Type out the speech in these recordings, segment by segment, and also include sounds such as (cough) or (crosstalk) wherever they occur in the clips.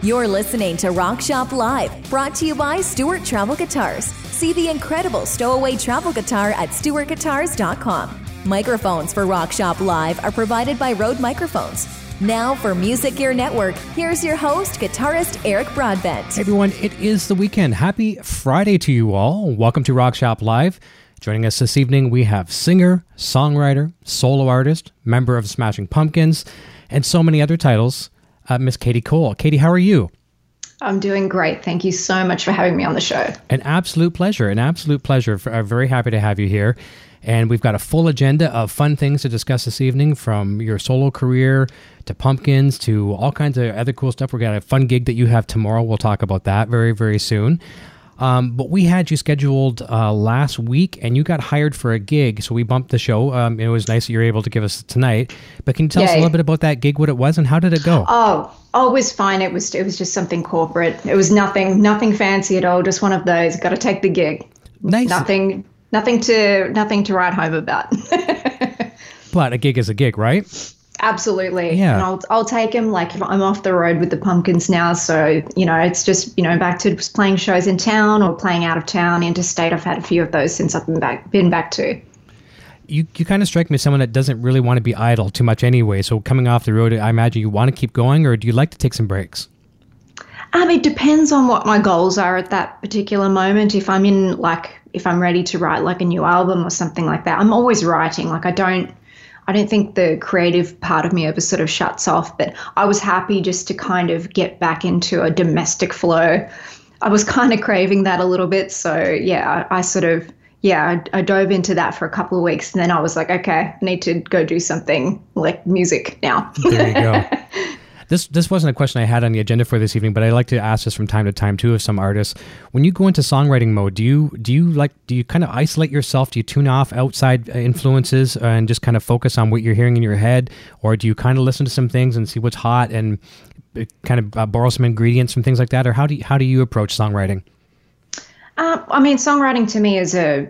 You're listening to Rock Shop Live, brought to you by Stewart Travel Guitars. See the incredible stowaway travel guitar at stewartguitars.com. Microphones for Rock Shop Live are provided by Rode Microphones. Now for Music Gear Network, here's your host, guitarist Eric Broadbent. Hey everyone, it is the weekend. Happy Friday to you all. Welcome to Rock Shop Live. Joining us this evening, we have singer, songwriter, solo artist, member of Smashing Pumpkins, and so many other titles uh, Miss Katie Cole. Katie, how are you? I'm doing great. Thank you so much for having me on the show. An absolute pleasure. An absolute pleasure. I'm very happy to have you here. And we've got a full agenda of fun things to discuss this evening from your solo career to pumpkins to all kinds of other cool stuff. We've got a fun gig that you have tomorrow. We'll talk about that very, very soon. Um, but we had you scheduled uh, last week, and you got hired for a gig, so we bumped the show. Um, it was nice that you were able to give us tonight. But can you tell Yay. us a little bit about that gig, what it was, and how did it go? Oh, oh, it was fine. It was it was just something corporate. It was nothing nothing fancy at all. Just one of those. Got to take the gig. Nice. Nothing nothing to nothing to write home about. (laughs) but a gig is a gig, right? Absolutely. Yeah. And I'll, I'll take him. Like, I'm off the road with the pumpkins now. So, you know, it's just, you know, back to playing shows in town or playing out of town, interstate. I've had a few of those since I've been back, been back to. You, you kind of strike me as someone that doesn't really want to be idle too much anyway. So, coming off the road, I imagine you want to keep going, or do you like to take some breaks? Um, it depends on what my goals are at that particular moment. If I'm in, like, if I'm ready to write like a new album or something like that, I'm always writing. Like, I don't I don't think the creative part of me ever sort of shuts off, but I was happy just to kind of get back into a domestic flow. I was (laughs) kind of craving that a little bit. So, yeah, I, I sort of, yeah, I, I, dove into that for a couple of weeks. And then I was like, okay, I need to go do something like music now. There you go. (laughs) This this wasn't a question I had on the agenda for this evening, but I like to ask this from time to time too of some artists. When you go into songwriting mode, do you do you like do you kind of isolate yourself? Do you tune off outside influences and just kind of focus on what you're hearing in your head, or do you kind of listen to some things and see what's hot and uh, kind of uh, borrow some ingredients from things like that, or how do you, how do you approach songwriting? Uh, I mean, songwriting to me is a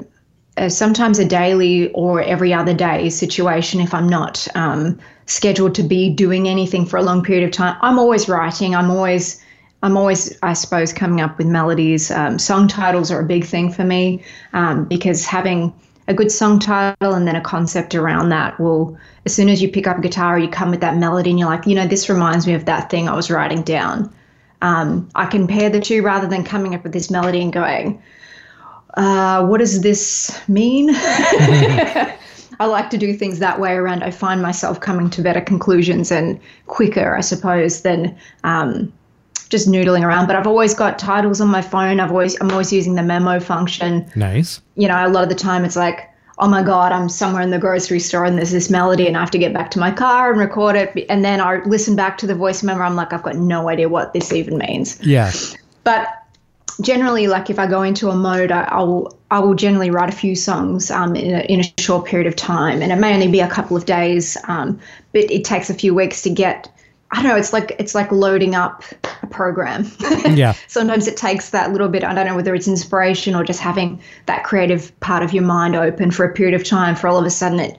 sometimes a daily or every other day situation if I'm not um, scheduled to be doing anything for a long period of time. I'm always writing. I'm always I'm always, I suppose, coming up with melodies. Um, song titles are a big thing for me um, because having a good song title and then a concept around that will, as soon as you pick up a guitar, you come with that melody and you're like, you know, this reminds me of that thing I was writing down. Um, I can pair the two rather than coming up with this melody and going, uh, what does this mean? (laughs) (laughs) I like to do things that way around. I find myself coming to better conclusions and quicker, I suppose, than um, just noodling around. But I've always got titles on my phone. I've always I'm always using the memo function. Nice. You know, a lot of the time it's like, oh my god, I'm somewhere in the grocery store and there's this melody, and I have to get back to my car and record it. And then I listen back to the voice memo. I'm like, I've got no idea what this even means. Yeah. But generally like if I go into a mode, I, I will I will generally write a few songs um, in, a, in a short period of time, and it may only be a couple of days, um, but it takes a few weeks to get. I don't know. It's like it's like loading up a program. (laughs) Yeah. Sometimes it takes that little bit. I don't know whether it's inspiration or just having that creative part of your mind open for a period of time. For all of a sudden, it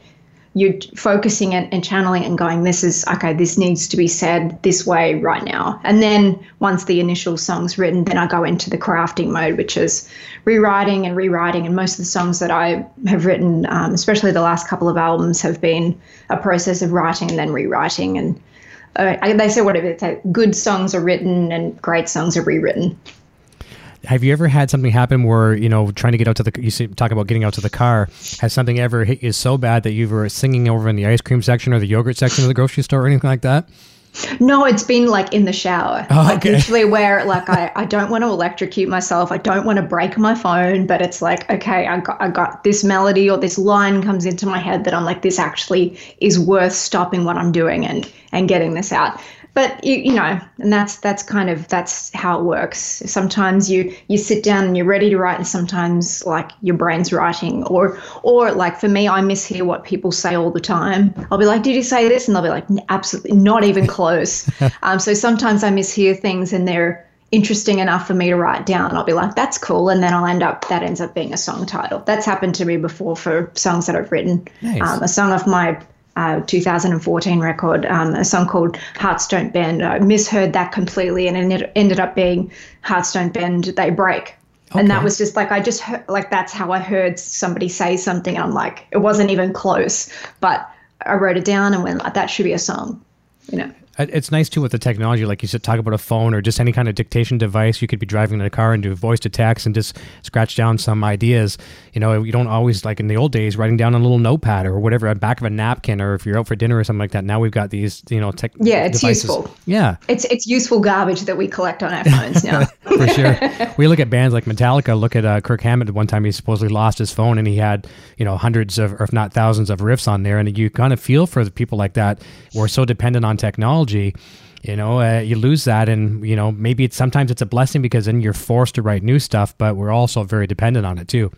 you're focusing it and channeling it and going, this is okay, this needs to be said this way right now. And then once the initial song's written, then I go into the crafting mode, which is rewriting and rewriting. And most of the songs that I have written, um, especially the last couple of albums, have been a process of writing and then rewriting. And uh, they say whatever, they say, good songs are written and great songs are rewritten. Have you ever had something happen where you know trying to get out to the you see, talk about getting out to the car? Has something ever hit you so bad that you were singing over in the ice cream section or the yogurt section of the grocery store or anything like that? No, it's been like in the shower. Oh, like okay. usually where like I, I don't want to electrocute myself. I don't want to break my phone, but it's like, okay, I got I got this melody or this line comes into my head that I'm like, this actually is worth stopping what I'm doing and and getting this out but you, you know and that's that's kind of that's how it works. Sometimes you you sit down and you're ready to write and sometimes like your brain's writing or or like for me i mishear what people say all the time. I'll be like did you say this? And they'll be like absolutely not even (laughs) close. Um, so sometimes i mishear things and they're interesting enough for me to write down. I'll be like that's cool and then i'll end up that ends up being a song title. That's happened to me before for songs that i've written. Nice. um, a song of my uh, 2014 record, um, a song called Hearts Don't Bend. I misheard that completely, and it ended up being Hearts Don't Bend, They Break. Okay. And that was just like I just heard, like that's how I heard somebody say something. And I'm like, it wasn't even close, but I wrote it down and went, that should be a song, you know. Uh, it's nice too with the technology, like you said, talk about a phone or just any kind of dictation device. You could be driving in a car and do voice to text and just scratch down some ideas. You know, you don't always like in the old days writing down on a little notepad or whatever, a back of a napkin, or if you're out for dinner or something like that. Now we've got these, you know, tech. Yeah, it's devices. useful. Yeah, it's it's useful garbage that we collect on our phones now. (laughs) for sure, (laughs) we look at bands like Metallica. Look at uh, Kirk Hammett. One time he supposedly lost his phone and he had you know hundreds of, or if not thousands of riffs on there, and you kind of feel for the people like that. We're so dependent on technology you know uh, you lose that and you know maybe it's sometimes it's a blessing because then you're forced to write new stuff but we're also very dependent on it too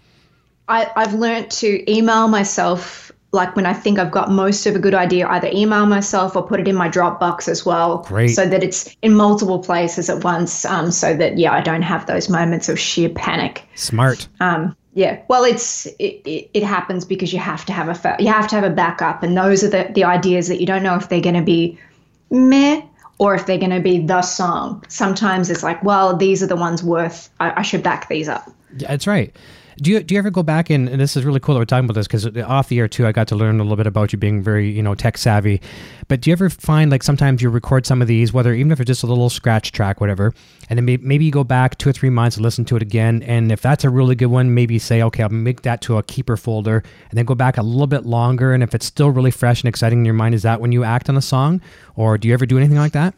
I, i've learned to email myself like when i think i've got most of a good idea either email myself or put it in my dropbox as well Great. so that it's in multiple places at once um, so that yeah i don't have those moments of sheer panic smart um, yeah well it's it, it, it, happens because you have to have a fa- you have to have a backup and those are the, the ideas that you don't know if they're going to be meh or if they're going to be the song. Sometimes it's like, well, these are the ones worth, I, I should back these up. Yeah, that's right. Do you do you ever go back and, and this is really cool that we're talking about this because off the air too I got to learn a little bit about you being very you know tech savvy, but do you ever find like sometimes you record some of these whether even if it's just a little scratch track whatever, and then maybe, you go back two or three months and listen to it again, and if that's a really good one, maybe say okay I'll make that to a keeper folder, and then go back a little bit longer, and if it's still really fresh and exciting in your mind, is that when you act on a song, or do you ever do anything like that?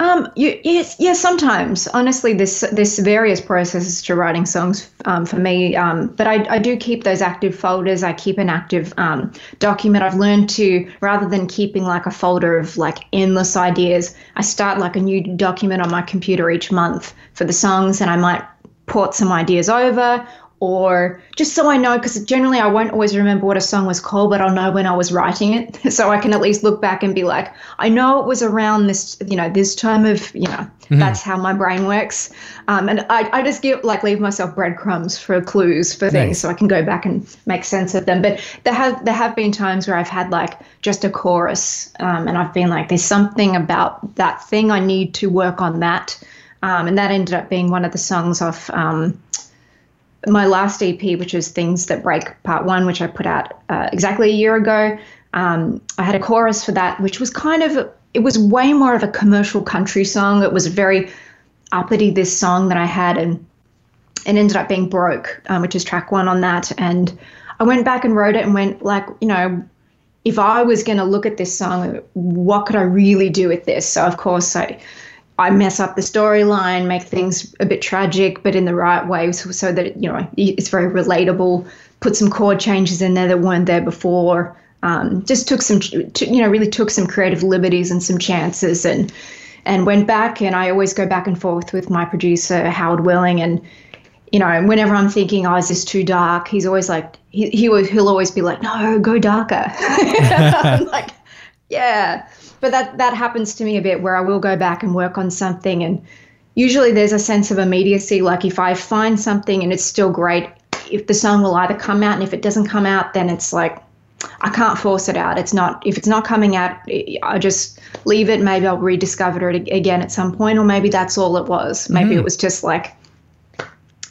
Um, you, yes, yes. Sometimes, honestly, this this various processes to writing songs um, for me. Um, but I, I do keep those active folders. I keep an active um, document. I've learned to rather than keeping like a folder of like endless ideas, I start like a new document on my computer each month for the songs, and I might port some ideas over or just so I know, because generally I won't always remember what a song was called, but I'll know when I was writing it, (laughs) so I can at least look back and be like, I know it was around this, you know, this time of, you know, mm-hmm. that's how my brain works, um, and I, I just give like leave myself breadcrumbs for clues for things, nice. so I can go back and make sense of them. But there have there have been times where I've had like just a chorus, um, and I've been like, there's something about that thing I need to work on that, um, and that ended up being one of the songs off. Um, my last EP, which is Things That Break Part One, which I put out uh, exactly a year ago, um, I had a chorus for that, which was kind of, it was way more of a commercial country song. It was very uppity, this song that I had, and it ended up being Broke, um, which is track one on that. And I went back and wrote it and went, like, you know, if I was going to look at this song, what could I really do with this? So, of course, I I mess up the storyline, make things a bit tragic, but in the right way, so, so that you know it's very relatable. Put some chord changes in there that weren't there before. Um, just took some, you know, really took some creative liberties and some chances, and and went back. And I always go back and forth with my producer Howard Willing, and you know, whenever I'm thinking, oh, is this too dark? He's always like, he, he will, he'll always be like, no, go darker. (laughs) Like, yeah. But that that happens to me a bit where I will go back and work on something and usually there's a sense of immediacy like if I find something and it's still great if the song will either come out and if it doesn't come out then it's like I can't force it out. It's not if it's not coming out I just leave it. Maybe I'll rediscover it again at some point or maybe that's all it was. Maybe mm. it was just like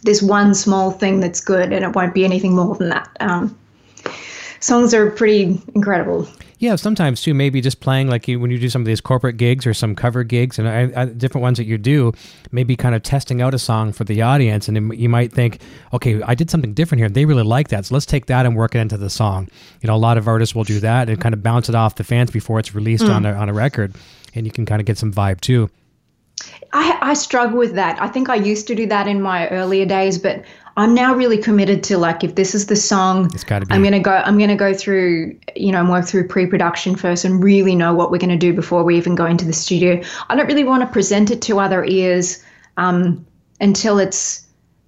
this one small thing that's good and it won't be anything more than that. Um, songs are pretty incredible yeah, sometimes too. Maybe just playing like you when you do some of these corporate gigs or some cover gigs and I, I, different ones that you do. Maybe kind of testing out a song for the audience, and you might think, okay, I did something different here. They really like that, so let's take that and work it into the song. You know, a lot of artists will do that and kind of bounce it off the fans before it's released mm. on a, on a record, and you can kind of get some vibe too. I, I struggle with that. I think I used to do that in my earlier days, but I'm now really committed to like if this is the song, it's gotta be. I'm gonna go. I'm gonna go through, you know, and work through pre-production first, and really know what we're gonna do before we even go into the studio. I don't really want to present it to other ears um, until it's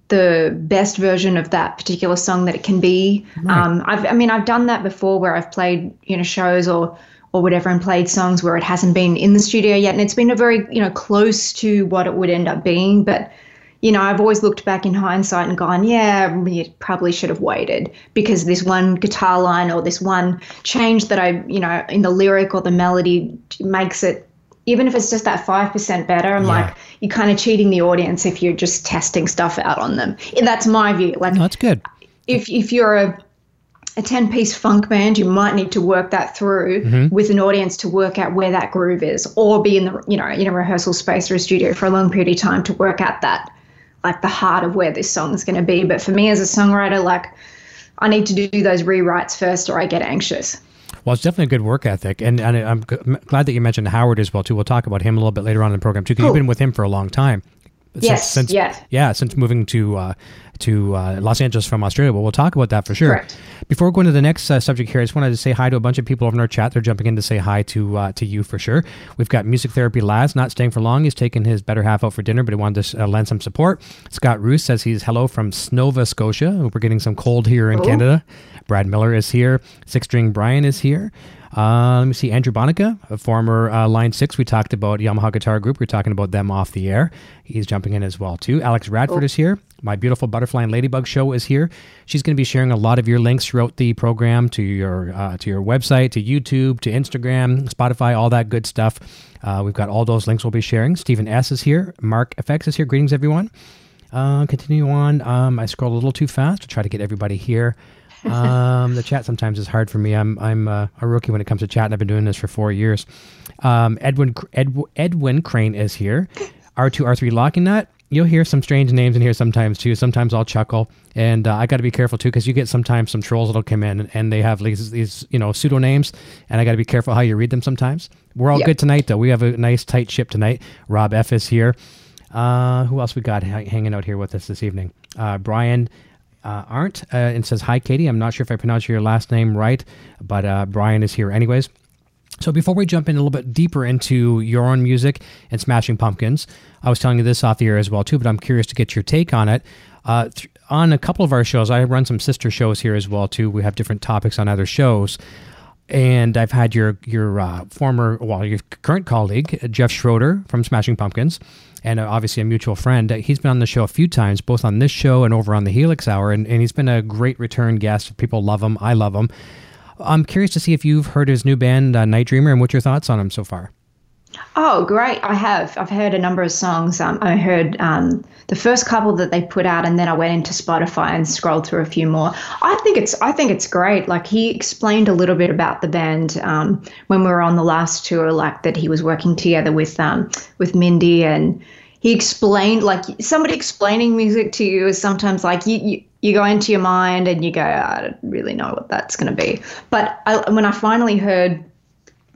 the best version of that particular song that it can be. Right. Um, I've, I mean, I've done that before where I've played, you know, shows or or whatever and played songs where it hasn't been in the studio yet, and it's been a very, you know, close to what it would end up being, but you know, I've always looked back in hindsight and gone, yeah, you probably should have waited because this one guitar line or this one change that I, you know, in the lyric or the melody makes it, even if it's just that 5% better, I'm yeah. like, you're kind of cheating the audience if you're just testing stuff out on them. That's my view. Like, no, that's good. If, if you're a, a 10 piece funk band, you might need to work that through mm-hmm. with an audience to work out where that groove is or be in the, you know, in a rehearsal space or a studio for a long period of time to work out that like the heart of where this song is going to be. But for me as a songwriter, like I need to do those rewrites first or I get anxious. Well, it's definitely a good work ethic, and, and I'm glad that you mentioned Howard as well too. We'll talk about him a little bit later on in the program too, because cool. you've been with him for a long time. Yes. Since, yes. Yeah. Since moving to uh, to uh, Los Angeles from Australia. But we'll talk about that for sure. Correct. Before we go into the next uh, subject here, I just wanted to say hi to a bunch of people over in our chat. They're jumping in to say hi to uh, to you for sure. We've got Music Therapy Laz not staying for long. He's taking his better half out for dinner, but he wanted to uh, lend some support. Scott Roos says he's hello from Nova Scotia. We're getting some cold here in oh. Canada. Brad Miller is here. Six String Brian is here. Uh, let me see. Andrew Bonica, a former uh, Line 6. We talked about Yamaha Guitar Group. We are talking about them off the air. He's jumping in as well, too. Alex Radford oh. is here. My beautiful Butterfly and Ladybug show is here. She's going to be sharing a lot of your links throughout the program to your uh, to your website, to YouTube, to Instagram, Spotify, all that good stuff. Uh, we've got all those links we'll be sharing. Stephen S is here. Mark FX is here. Greetings, everyone. Uh, continue on. Um, I scrolled a little too fast to try to get everybody here. Um, the chat sometimes is hard for me. I'm I'm uh, a rookie when it comes to chat, and I've been doing this for four years. Um, Edwin Ed, Edwin Crane is here. R2 R3 locking that. You'll hear some strange names in here sometimes too. Sometimes I'll chuckle, and uh, I got to be careful too because you get sometimes some trolls that'll come in and, and they have these, these you know pseudo names, and I got to be careful how you read them sometimes. We're all yep. good tonight though. We have a nice tight ship tonight. Rob F is here. Uh, who else we got hanging out here with us this evening? Uh, Brian uh, Arndt uh, and says, Hi, Katie. I'm not sure if I pronounced your last name right, but uh, Brian is here anyways. So before we jump in a little bit deeper into your own music and Smashing Pumpkins, I was telling you this off the air as well too, but I'm curious to get your take on it. Uh, th- on a couple of our shows, I run some sister shows here as well too. We have different topics on other shows, and I've had your your uh, former, well, your current colleague Jeff Schroeder from Smashing Pumpkins and uh, obviously a mutual friend. He's been on the show a few times, both on this show and over on the Helix Hour, and, and he's been a great return guest. People love him. I love him. I'm curious to see if you've heard his new band, uh, Night Dreamer, and what your thoughts on him so far. Oh, great! I have. I've heard a number of songs. Um, I heard um, the first couple that they put out, and then I went into Spotify and scrolled through a few more. I think it's. I think it's great. Like he explained a little bit about the band um, when we were on the last tour, like that he was working together with um, with Mindy, and he explained like somebody explaining music to you is sometimes like you. you you go into your mind and you go, I don't really know what that's going to be. But I, when I finally heard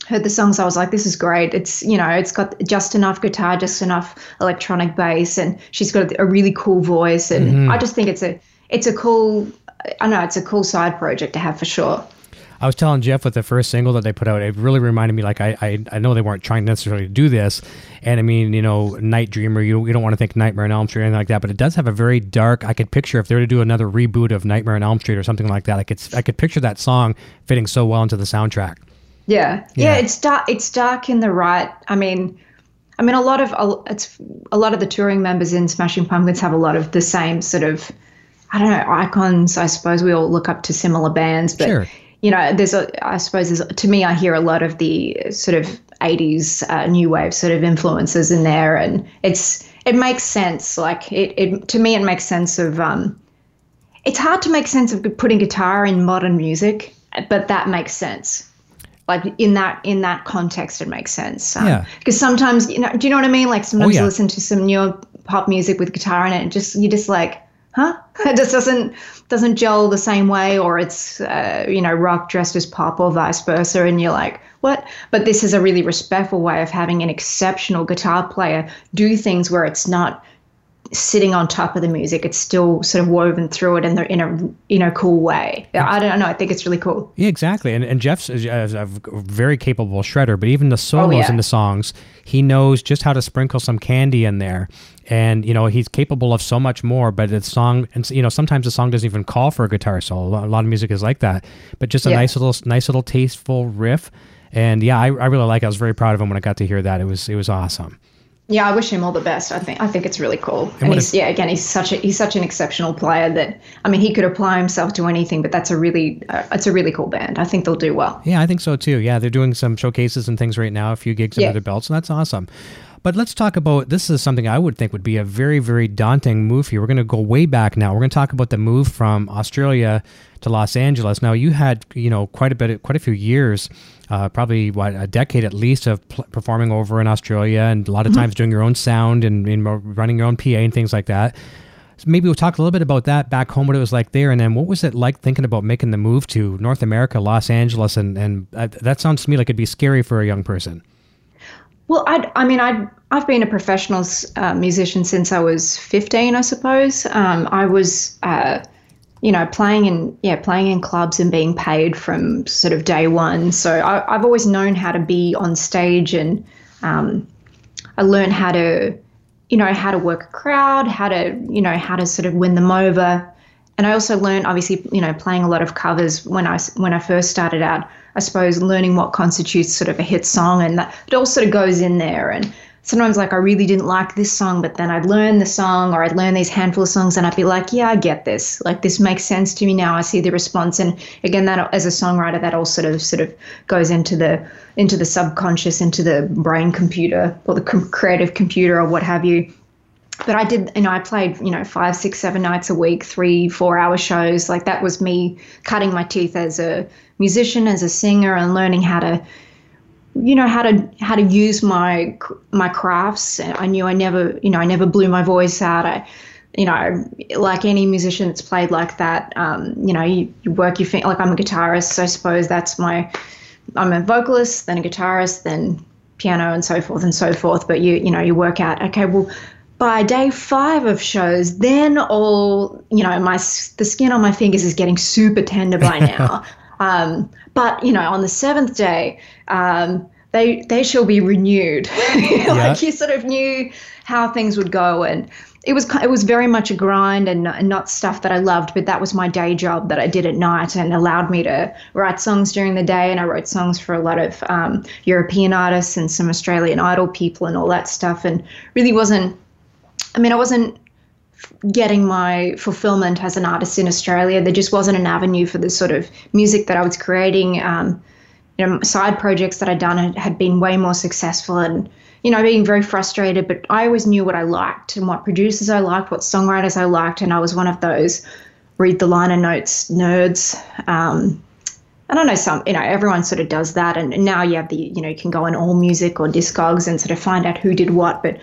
heard the songs, I was like, this is great. It's, you know, it's got just enough guitar, just enough electronic bass, and she's got a really cool voice. And mm-hmm. I just think it's a, it's a cool, I know it's a cool side project to have for sure. I was telling Jeff with the first single that they put out, it really reminded me like I, I, I know they weren't trying necessarily to do this, and I mean you know Night Dreamer, you you don't want to think Nightmare on Elm Street or anything like that, but it does have a very dark. I could picture if they were to do another reboot of Nightmare on Elm Street or something like that, I could I could picture that song fitting so well into the soundtrack. Yeah. yeah, yeah, it's dark. It's dark in the right. I mean, I mean, a lot of it's a lot of the touring members in Smashing Pumpkins have a lot of the same sort of, I don't know, icons. I suppose we all look up to similar bands, but sure. you know, there's a. I suppose there's to me, I hear a lot of the sort of '80s uh, new wave sort of influences in there, and it's it makes sense. Like it, it to me, it makes sense of. um It's hard to make sense of putting guitar in modern music, but that makes sense like in that in that context it makes sense. Um, yeah. because sometimes you know do you know what i mean? Like sometimes oh, yeah. you listen to some newer pop music with guitar in it and just you just like huh? (laughs) It just doesn't doesn't gel the same way or it's uh, you know rock dressed as pop or vice versa and you're like what? But this is a really respectful way of having an exceptional guitar player do things where it's not sitting on top of the music. It's still sort of woven through it in, the, in a in a cool way. I don't know. I think it's really cool. Yeah, exactly. And and Jeff's is a very capable shredder, but even the oh, solos oh, yeah. in the songs, he knows just how to sprinkle some candy in there. And you know he's capable of so much more. But the song, and you know sometimes the song doesn't even call for a guitar solo. A lot of music is like that. But just a yeah. nice little, nice little tasteful riff. And yeah, I, I really like. it. I was very proud of him when I got to hear that. It was it was awesome. Yeah, I wish him all the best. I think I think it's really cool. And, and he's if, yeah, again, he's such a he's such an exceptional player that I mean, he could apply himself to anything. But that's a really uh, it's a really cool band. I think they'll do well. Yeah, I think so too. Yeah, they're doing some showcases and things right now. A few gigs yeah. under their belts, so that's awesome. But let's talk about this is something I would think would be a very, very daunting move here. We're going to go way back now. We're going to talk about the move from Australia to Los Angeles. Now, you had, you know, quite a bit, quite a few years, uh, probably what a decade at least of pl- performing over in Australia, and a lot of mm-hmm. times doing your own sound and, and running your own PA and things like that. So maybe we'll talk a little bit about that back home, what it was like there, and then what was it like thinking about making the move to North America, Los Angeles, and and uh, that sounds to me like it'd be scary for a young person. Well, I, I mean, I, I've been a professional uh, musician since I was 15, I suppose. Um, I was, uh, you know, playing in, yeah, playing in clubs and being paid from sort of day one. So I, have always known how to be on stage and um, I learned how to, you know, how to work a crowd, how to, you know, how to sort of win them over. And I also learned, obviously, you know, playing a lot of covers when I, when I first started out. I suppose, learning what constitutes sort of a hit song, and that it all sort of goes in there. And sometimes, like, I really didn't like this song, but then I'd learn the song, or I'd learn these handful of songs, and I'd be like, yeah, I get this. Like, this makes sense to me now. I see the response, and again, that as a songwriter, that all sort of sort of goes into the into the subconscious, into the brain computer or the creative computer or what have you but I did, you know, I played, you know, five, six, seven nights a week, three, four hour shows. Like that was me cutting my teeth as a musician, as a singer, and learning how to, you know, how to how to use my my crafts. I knew I never, you know, I never blew my voice out. I, you know, like any musician that's played like that, um, you know, you, you work your finger. Like I'm a guitarist, so I suppose that's my. I'm a vocalist, then a guitarist, then piano, and so forth and so forth. But you, you know, you work out. Okay, well by day five of shows, then all you know, my the skin on my fingers is getting super tender by (laughs) now. um, but you know, on the seventh day, um, they they shall be renewed. (laughs) like you sort of knew how things would go, and it was it was very much a grind and, and not stuff that I loved, but that was my day job that I did at night and allowed me to write songs during the day. And I wrote songs for a lot of um, European artists and some Australian Idol people and all that stuff, and really wasn't I mean, I wasn't getting my fulfillment as an artist in Australia. There just wasn't an avenue for the sort of music that I was creating. Um, you know, side projects that I'd done had, had been way more successful and, you know, being very frustrated, but I always knew what I liked and what producers I liked, what songwriters I liked. And I was one of those read the liner notes nerds. Um, and I know some you know everyone sort of does that and now you have the you know you can go on all music or discogs and sort of find out who did what but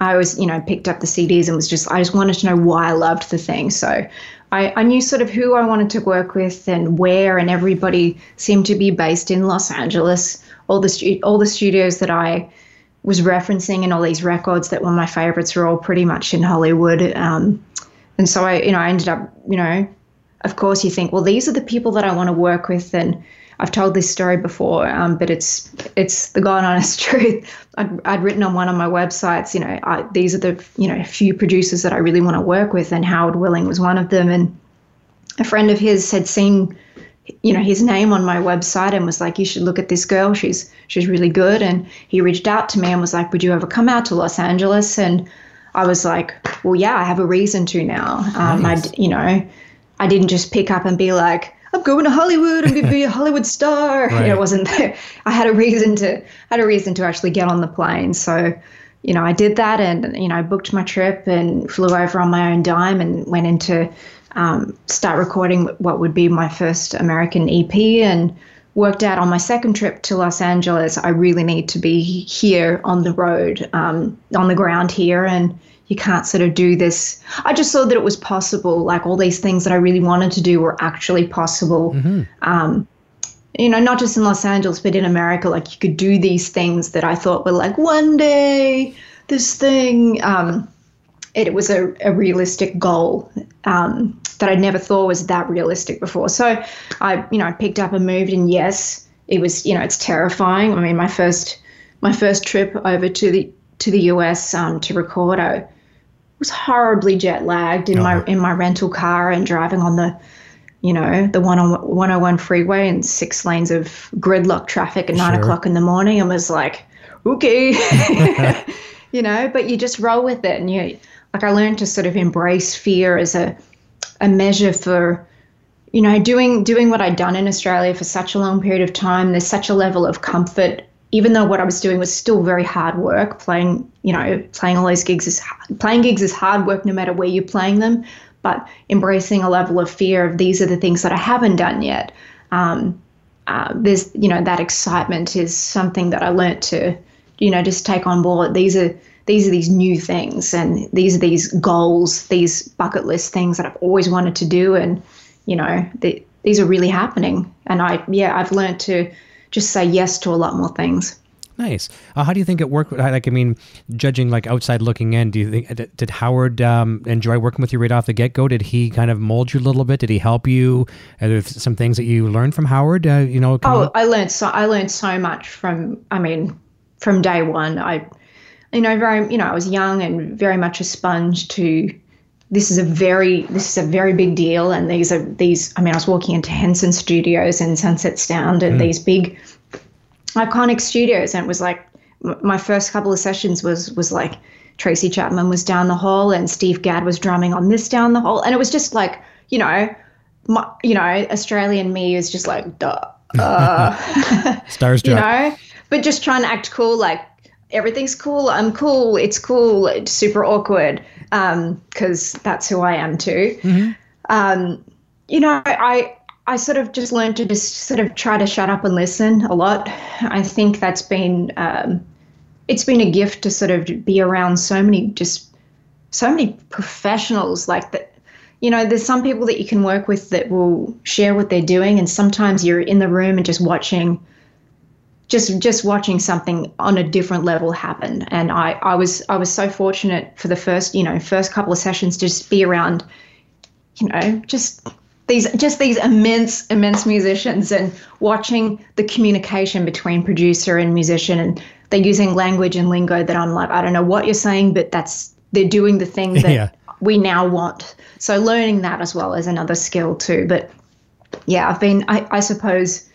I always you know picked up the CDs and was just I just wanted to know why I loved the thing so I, I knew sort of who I wanted to work with and where and everybody seemed to be based in Los Angeles. All the stu- all the studios that I was referencing and all these records that were my favorites were all pretty much in Hollywood. Um, and so I you know I ended up you know of course you think, well, these are the people that I want to work with, and I've told this story before, um, but it's it's the God honest (laughs) truth. I'd, I'd written on one of my websites, you know, I, these are the you know few producers that I really want to work with, and Howard Willing was one of them. And a friend of his had seen, you know, his name on my website and was like, you should look at this girl. She's she's really good. And he reached out to me and was like, would you ever come out to Los Angeles? And I was like, well, yeah, I have a reason to now. Um, nice. I, you know I didn't just pick up and be like, I'm going to Hollywood. Going to be a Hollywood star. Right. it wasn't there. I had a reason to had a reason to actually get on the plane. So, you know, I did that, and you know, I booked my trip and flew over on my own dime and went into um, start recording what would be my first American EP and worked out on my second trip to Los Angeles. I really need to be here on the road, um, on the ground here, and you can't sort of do this. I just saw that it was possible. Like all these things that I really wanted to do were actually possible. Mm-hmm. Um, you know, not just in Los Angeles, but in America. Like you could do these things that I thought were like one day this thing. Um, it, was a, a realistic goal um, that I never thought was that realistic before. So I, you know, I picked up and moved, and yes, it was. You know, it's terrifying. I mean, my first my first trip over to the to the US um, to record, I was horribly jet lagged in oh. my in my rental car and driving on the you know the one on 101 freeway and six lanes of gridlock traffic at nine o'clock in the morning and was like okay (laughs) (laughs) you know, but you just roll with it. And you, like, I learned to sort of embrace fear as a, a measure for, you know, doing doing what I'd done in Australia for such a long period of time. There's such a level of comfort, even though what I was doing was still very hard work. Playing, you know, playing all those gigs is playing gigs is hard work, no matter where you're playing them. But embracing a level of fear of these are the things that I haven't done yet. Um, uh, there's, you know, that excitement is something that I learnt to, you know, just take on board. These are these are these new things and these are these goals, these bucket list things that I've always wanted to do, and you know, the, these are really happening. And I, yeah, I've learned to just say yes to a lot more things. Nice. Uh, how do you think it worked? Like, I mean, judging like outside looking in, do you think did Howard um, enjoy working with you right off the get go? Did he kind of mold you a little bit? Did he help you? Are there some things that you learned from Howard? Uh, you know. Oh, I learned so I learned so much from. I mean, from day one, I, you know, very you know, I was young and very much a sponge to. This is a very this is a very big deal, and these are these. I mean, I was walking into Henson Studios in Sunset Sound, and mm. these big iconic studios and it was like my first couple of sessions was was like Tracy Chapman was down the hall and Steve Gadd was drumming on this down the hall and it was just like you know my, you know Australian me is just like duh uh, (laughs) stars (laughs) you know but just trying to act cool like everything's cool I'm cool it's cool it's super awkward because um, that's who I am too mm-hmm. um, you know I I sort of just learned to just sort of try to shut up and listen a lot. I think that's been um, it's been a gift to sort of be around so many just so many professionals like that. You know, there's some people that you can work with that will share what they're doing, and sometimes you're in the room and just watching, just just watching something on a different level happen. And I I was I was so fortunate for the first you know first couple of sessions to just be around, you know, just these just these immense immense musicians and watching the communication between producer and musician and they're using language and lingo that I'm like I don't know what you're saying but that's they're doing the thing (laughs) that yeah. we now want so learning that as well is another skill too but yeah I've been I, I suppose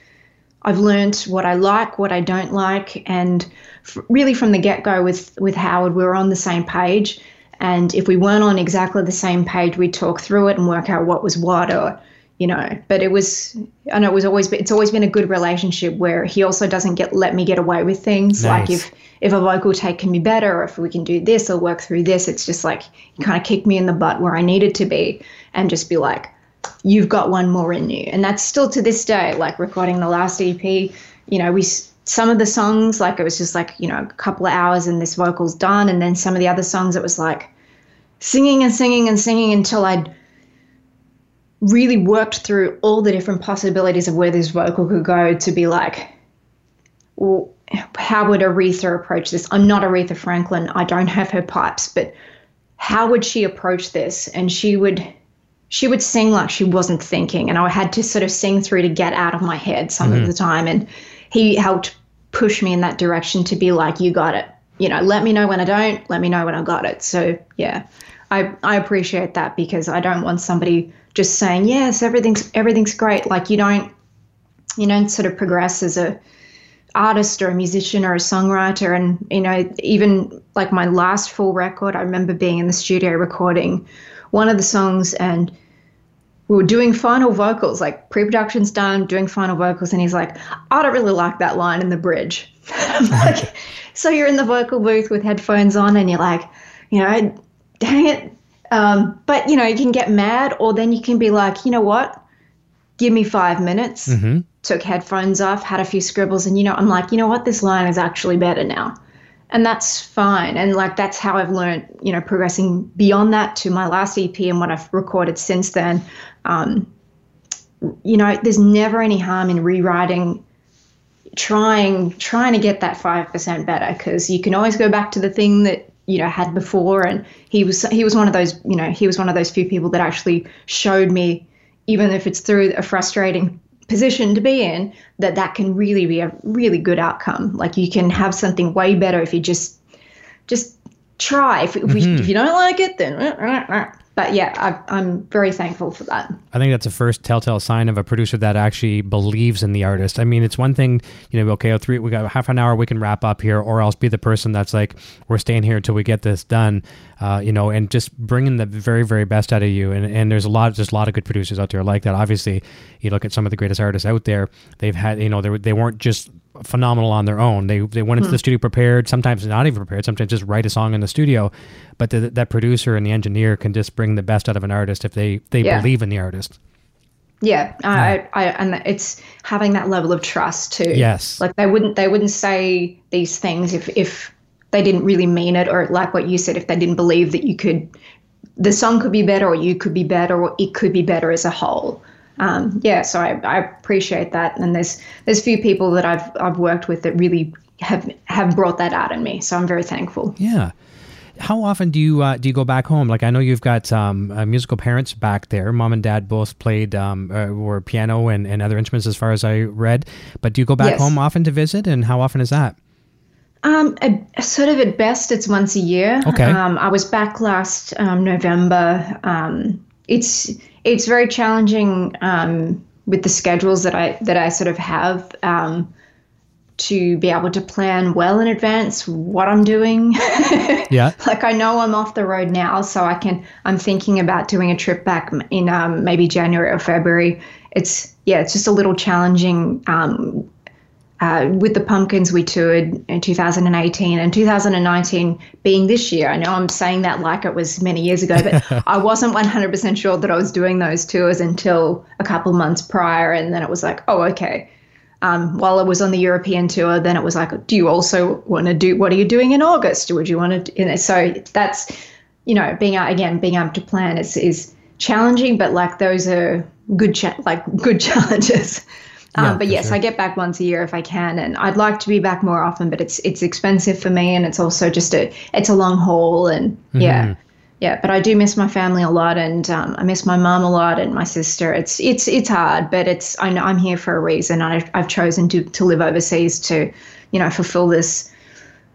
I've learned what I like what I don't like and f- really from the get-go with with Howard we were on the same page. And if we weren't on exactly the same page, we'd talk through it and work out what was what or you know. But it was i know it was always it's always been a good relationship where he also doesn't get let me get away with things. Nice. like if if a vocal take can be better or if we can do this or work through this it's just like he kind of kicked me in the butt where i needed to be and just be like you've got one more in you. And that's still to this day like recording the last ep you know we some of the songs like it was just like you know a couple of hours and this vocal's done. And then some of the other songs it was like singing and singing and singing until i'd really worked through all the different possibilities of where this vocal could go to be like well how would aretha approach this? I'm not aretha franklin. I don't have her pipes but how would she approach this? And she would she would sing like she wasn't thinking and i had to sort of sing through to get out of my head some mm-hmm. of the time and he helped push me in that direction to be like, you got it. You know, let me know when I don't, let me know when I got it. So yeah, I, I appreciate that because I don't want somebody just saying, yes, everything's everything's great. Like you don't you don't sort of progress as a artist or a musician or a songwriter and you know even like my last full record i remember being in the studio recording one of the songs and we were doing final vocals, like pre-production's done, doing final vocals, and he's like, I don't really like that line in the bridge. (laughs) like, (laughs) so you're in the vocal booth with headphones on, and you're like, you know, dang it. Um, but you know, you can get mad, or then you can be like, you know what? Give me five minutes. Mm-hmm. Took headphones off, had a few scribbles, and you know, I'm like, you know what? This line is actually better now and that's fine. And like that's how i've learned you know progressing beyond that to my last ep and what i've recorded since then. Um, you know there's never any harm in rewriting trying trying to get that 5% better because you can always go back to the thing that you know had before. And he was he was one of those you know he was one of those few people that actually showed me even if it's through a frustrating position to be in that that can really be a really good outcome like you can have something way better if you just just try if, if, mm-hmm. we, if you don't like it then but yeah, I, I'm very thankful for that. I think that's the first telltale sign of a producer that actually believes in the artist. I mean, it's one thing, you know, okay, oh, three, we got half an hour, we can wrap up here, or else be the person that's like, we're staying here until we get this done, uh, you know, and just bringing the very, very best out of you. And, and there's a lot, just a lot of good producers out there like that. Obviously, you look at some of the greatest artists out there, they've had, you know, they, they weren't just phenomenal on their own. They they went into hmm. the studio prepared, sometimes not even prepared, sometimes just write a song in the studio. But the, that producer and the engineer can just bring the best out of an artist if they they Yeah. believe in the artist. Yeah, I, I, and it's having that level of trust too. Yes. like they wouldn't they wouldn't say these things if if they didn't really mean it, or like what you said, if they didn't believe that you could, the song could be better, or you could be better, or it could be better as a whole. Um, yeah, so I, I appreciate that, and there's there's few people that I've I've worked with that really have have brought that out in me, so I'm very thankful. Yeah. How often do you uh, do you go back home? Like I know you've got um, uh, musical parents back there. Mom and dad both played um, uh, were piano and, and other instruments, as far as I read. But do you go back Yes. home often to visit? And how often is that? Um, at, sort of at best, it's once a year. Okay. Um, I was back last um, November. Um, it's it's very challenging um, with the schedules that I that I sort of have um, to be able to plan well in advance what I'm doing. (laughs) Yeah. like I know I'm off the road now, so I can. I'm thinking about doing a trip back in um, maybe January or February. It's yeah, it's just a little challenging. Uh, with the pumpkins, we toured in 2018 and 2019 being this year. I know I'm saying that like it was many years ago, but (laughs) I wasn't 100% sure that I was doing those tours until a couple months prior, and then it was like, oh, okay. Um, while I was on the European tour, then it was like, do you also want to do? What are you doing in August? Would you want to? You know, so that's you know, being out again, being able to plan is is challenging, but like those are good, cha- like good (laughs) challenges. Yeah, um, but yes, sure. I get back once a year if I can, and I'd like to be back more often. But it's it's expensive for me, and it's also just a it's a long haul, and Mm-hmm. yeah, yeah. But I do miss my family a lot, and um, I miss my mom a lot and my sister. It's it's it's hard, but it's I know I'm here for a reason. I've I've chosen to to live overseas to, you know, fulfill this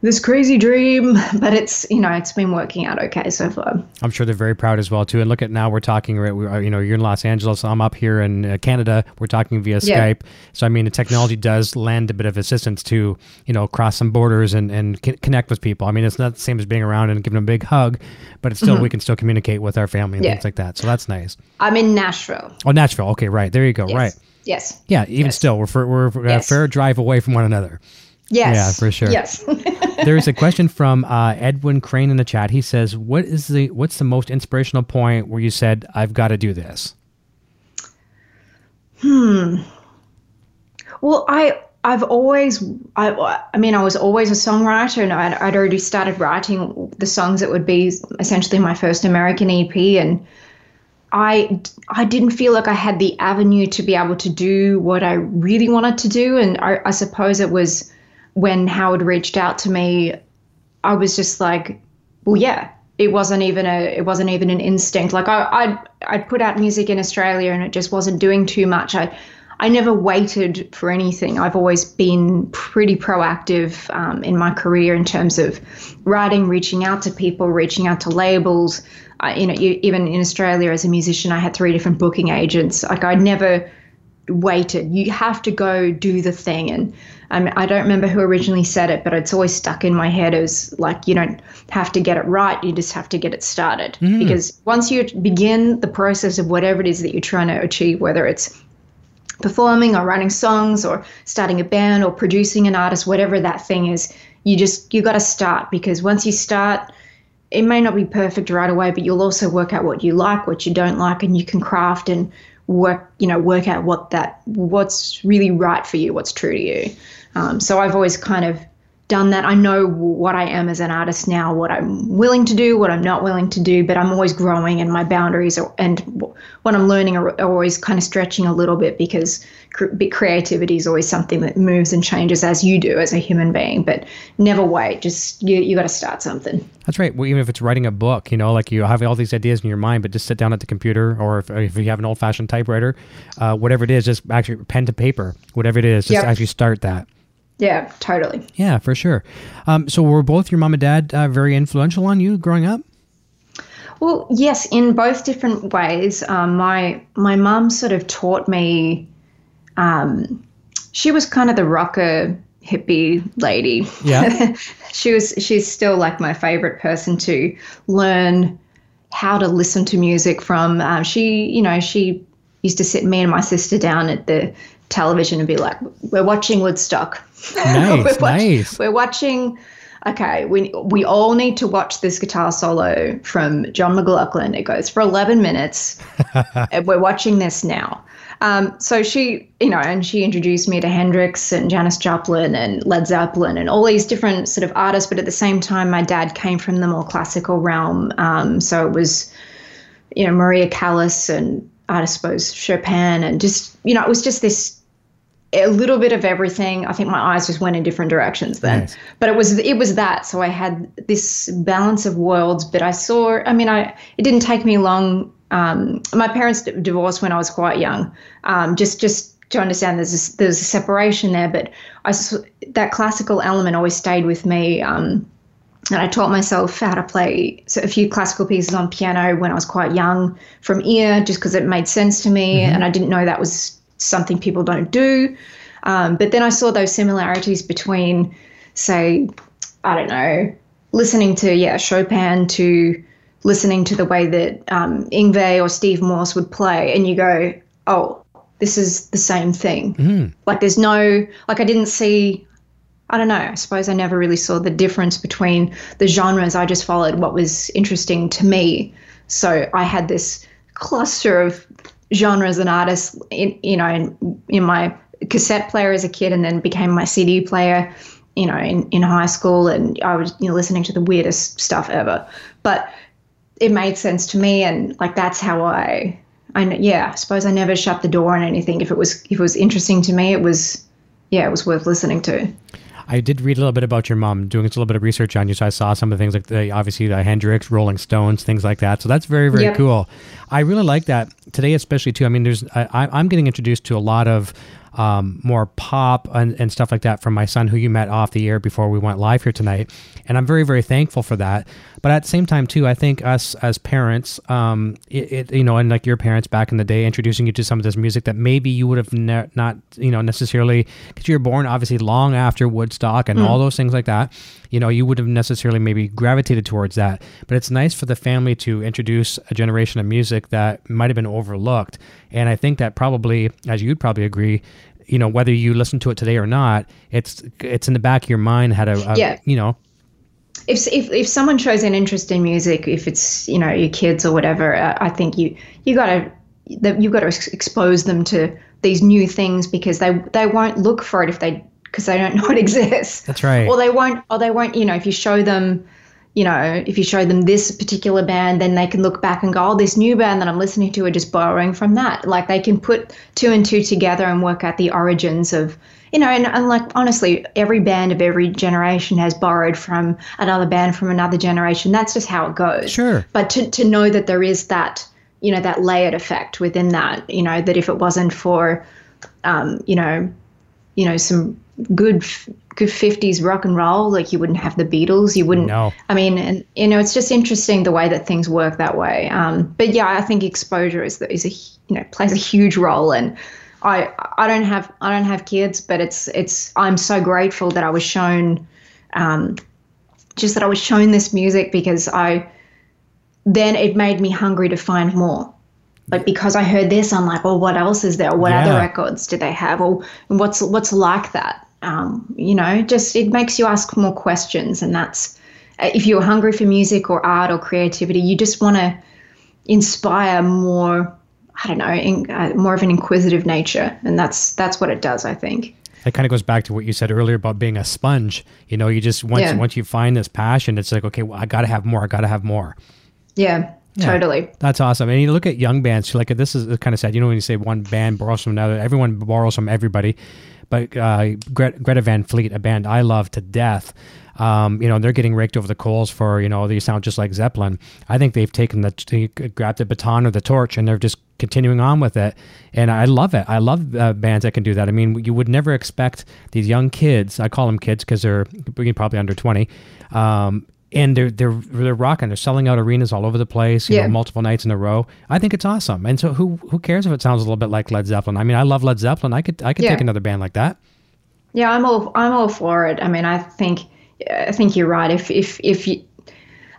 this crazy dream. But it's you know it's been working out okay so far. I'm sure they're very proud as well too. And look at now we're talking. right, are- You know, you're in Los Angeles. I'm up here in uh, Canada. We're talking via Yeah. Skype. So I mean, the technology does lend a bit of assistance to you know cross some borders and and c- connect with people. I mean, it's not the same as being around and giving them a big hug, but it's still we can still communicate with our family and Mm-hmm. Yeah. things like that. So that's nice. I'm in Nashville. Oh, Nashville. Okay, right there you go. Yes. Right. Yes. Yeah. Even Yes. still, we're for, we're a fair drive away from one another. Yes. Yeah, for sure. Yes. (laughs) there is a question from uh, Edwin Crane in the chat. He says, "What is the what's the most inspirational point where you said I've got to do this?" Hmm. Well, I I've always I I mean I was always a songwriter and I'd, I'd already started writing the songs that would be essentially my first American EP and I I didn't feel like I had the avenue to be able to do what I really wanted to do and I, I suppose it was when Howard reached out to me I was just like well yeah it wasn't even a it wasn't even an instinct like I I I'd put out music in Australia and it just wasn't doing too much I I never waited for anything. I've always been pretty proactive um, in my career in terms of writing, reaching out to people, reaching out to labels. You know, you, even in Australia as a musician, I had three different booking agents. Like I never waited. You have to go do the thing. And um, I don't remember who originally said it, but it's always stuck in my head as like, you don't have to get it right. You just have to get it started. Because once you begin the process of whatever it is that you're trying to achieve, whether it's performing or writing songs or starting a band or producing an artist, whatever that thing is, you just, you got to start because once you start, it may not be perfect right away, but you'll also work out what you like, what you don't like, and you can craft and work, you know, work out what that, what's really right for you, what's true to you. Um, so I've always kind of done that. I know what I am as an artist now, what I'm willing to do, what I'm not willing to do, but I'm always growing and my boundaries are, and what I'm learning are, are always kind of stretching a little bit because cre- creativity is always something that moves and changes as you do as a human being, but never wait. Just you, you got to start something. That's right. Well, even if it's writing a book, you know, like you have all these ideas in your mind, but just sit down at the computer, or if, if you have an old-fashioned typewriter, uh, whatever it is, just actually pen to paper, whatever it is, just Yep. actually start that. Yeah, totally. Yeah, for sure. Um, so were both your mom and dad uh, very influential on you growing up? Well, yes, in both different ways. Um, my my mum sort of taught me. Um, she was kind of the rocker hippie lady. Yeah. (laughs) she was. She's still like my favorite person to learn how to listen to music from. Um, she, you know, she used to sit me and my sister down at the television and be like, "We're watching Woodstock. (laughs) Nice, we're, watch- nice. we're watching." Okay, we we all need to watch this guitar solo from John McLaughlin. It goes for 11 minutes. (laughs) and we're watching this now. Um, so she, you know, and she introduced me to Hendrix and Janis Joplin and Led Zeppelin and all these different sort of artists. But at the same time, my dad came from the more classical realm. Um, so it was, you know, Maria Callas and I suppose Chopin and just, you know, it was just this a little bit of everything. I think my eyes just went in different directions then. Nice. But it was it was that. So I had this balance of worlds. But I saw. I mean, I it didn't take me long. Um, my parents divorced when I was quite young. Um, just just to understand, there's a, there's a separation there. But I that classical element always stayed with me. Um, and I taught myself how to play so a few classical pieces on piano when I was quite young from ear, just because it made sense to me, and I didn't know that was something people don't do. Um, but then I saw those similarities between, say, I don't know, listening to yeah Chopin to listening to the way that um, Yngwie or Steve Morse would play, and you go, oh, this is the same thing. Like there's no like I didn't see. I don't know. I suppose I never really saw the difference between the genres. I just followed what was interesting to me. So I had this cluster of genres and artists, in, you know, in, in my cassette player as a kid, and then became my CD player, you know, in, in high school, and I was you know listening to the weirdest stuff ever. But it made sense to me, and like that's how I, I yeah, I suppose I never shut the door on anything. If it was if it was interesting to me, it was, yeah, it was worth listening to. I did read a little bit about your mom, doing a little bit of research on you. So I saw some of the things like the obviously the Hendrix, Rolling Stones, things like that. So that's very very Yep. cool. I really like that today, especially too. I mean, there's I, I- I'm getting introduced to a lot of um, more pop and, and stuff like that from my son, who you met off the air before we went live here tonight, and I'm very very thankful for that. But at the same time too, I think us as parents, um, it, it you know, and like your parents back in the day, introducing you to some of this music that maybe you would have ne- not you know necessarily because you were born obviously long after Woodstock and all those things like that. You know, you would have necessarily maybe gravitated towards that. But it's nice for the family to introduce a generation of music that might have been overlooked. And I think that probably, as you'd probably agree, you know, whether you listen to it today or not, it's it's in the back of your mind had a, a Yeah. you know, if, if if someone shows an interest in music, if it's you know your kids or whatever, uh, I think you you gotta that you got to ex- expose them to these new things because they they won't look for it if they because they don't know it exists. That's right. Or they won't or they won't you know if you show them you know if you show them this particular band then they can look back and go oh this new band that I'm listening to are just borrowing from that like they can put two and two together and work out the origins of you know and, and like honestly every band of every generation has borrowed from another band from another generation that's just how it goes Sure. but to, to know that there is that you know that layered effect within that you know that if it wasn't for um, you know you know some good good 50s rock and roll like you wouldn't have the beatles you wouldn't No. i mean and you know it's just interesting the way that things work that way um, but yeah i think exposure is the, is a you know plays a huge role and i i don't have i don't have kids but it's it's i'm so grateful that i was shown um, just that i was shown this music because i then it made me hungry to find more like because I heard this, I'm like, well, what else is there? What Yeah. other records do they have? Or what's what's like that? Um, you know, just it makes you ask more questions, and that's if you're hungry for music or art or creativity, you just want to inspire more. I don't know, in, uh, more of an inquisitive nature, and that's that's what it does. I think. That kind of goes back to what you said earlier about being a sponge. You know, you just once Yeah. once you find this passion, it's like, okay, well, I got to have more. I got to have more. Yeah, Yeah. totally. That's awesome. And you look at young bands, like this is kind of sad. You know, when you say one band borrows from another, everyone borrows from everybody. But uh, Gre- Greta Van Fleet, a band I love to death, um, you know, they're getting raked over the coals for, you know, they sound just like Zeppelin. I think they've taken the, they grabbed the baton or the torch and they're just continuing on with it. And I love it. I love uh, bands that can do that. I mean, you would never expect these young kids, I call them kids because they're probably under 20, um, and they're they're they're rocking. They're selling out arenas all over the place, you Yeah. know, multiple nights in a row. I think it's awesome. And so who who cares if it sounds a little bit like Led Zeppelin? I mean, I love Led Zeppelin. I could I could Yeah. take another band like that. Yeah, I'm all I'm all for it. I mean, I think I think you're right. If if if you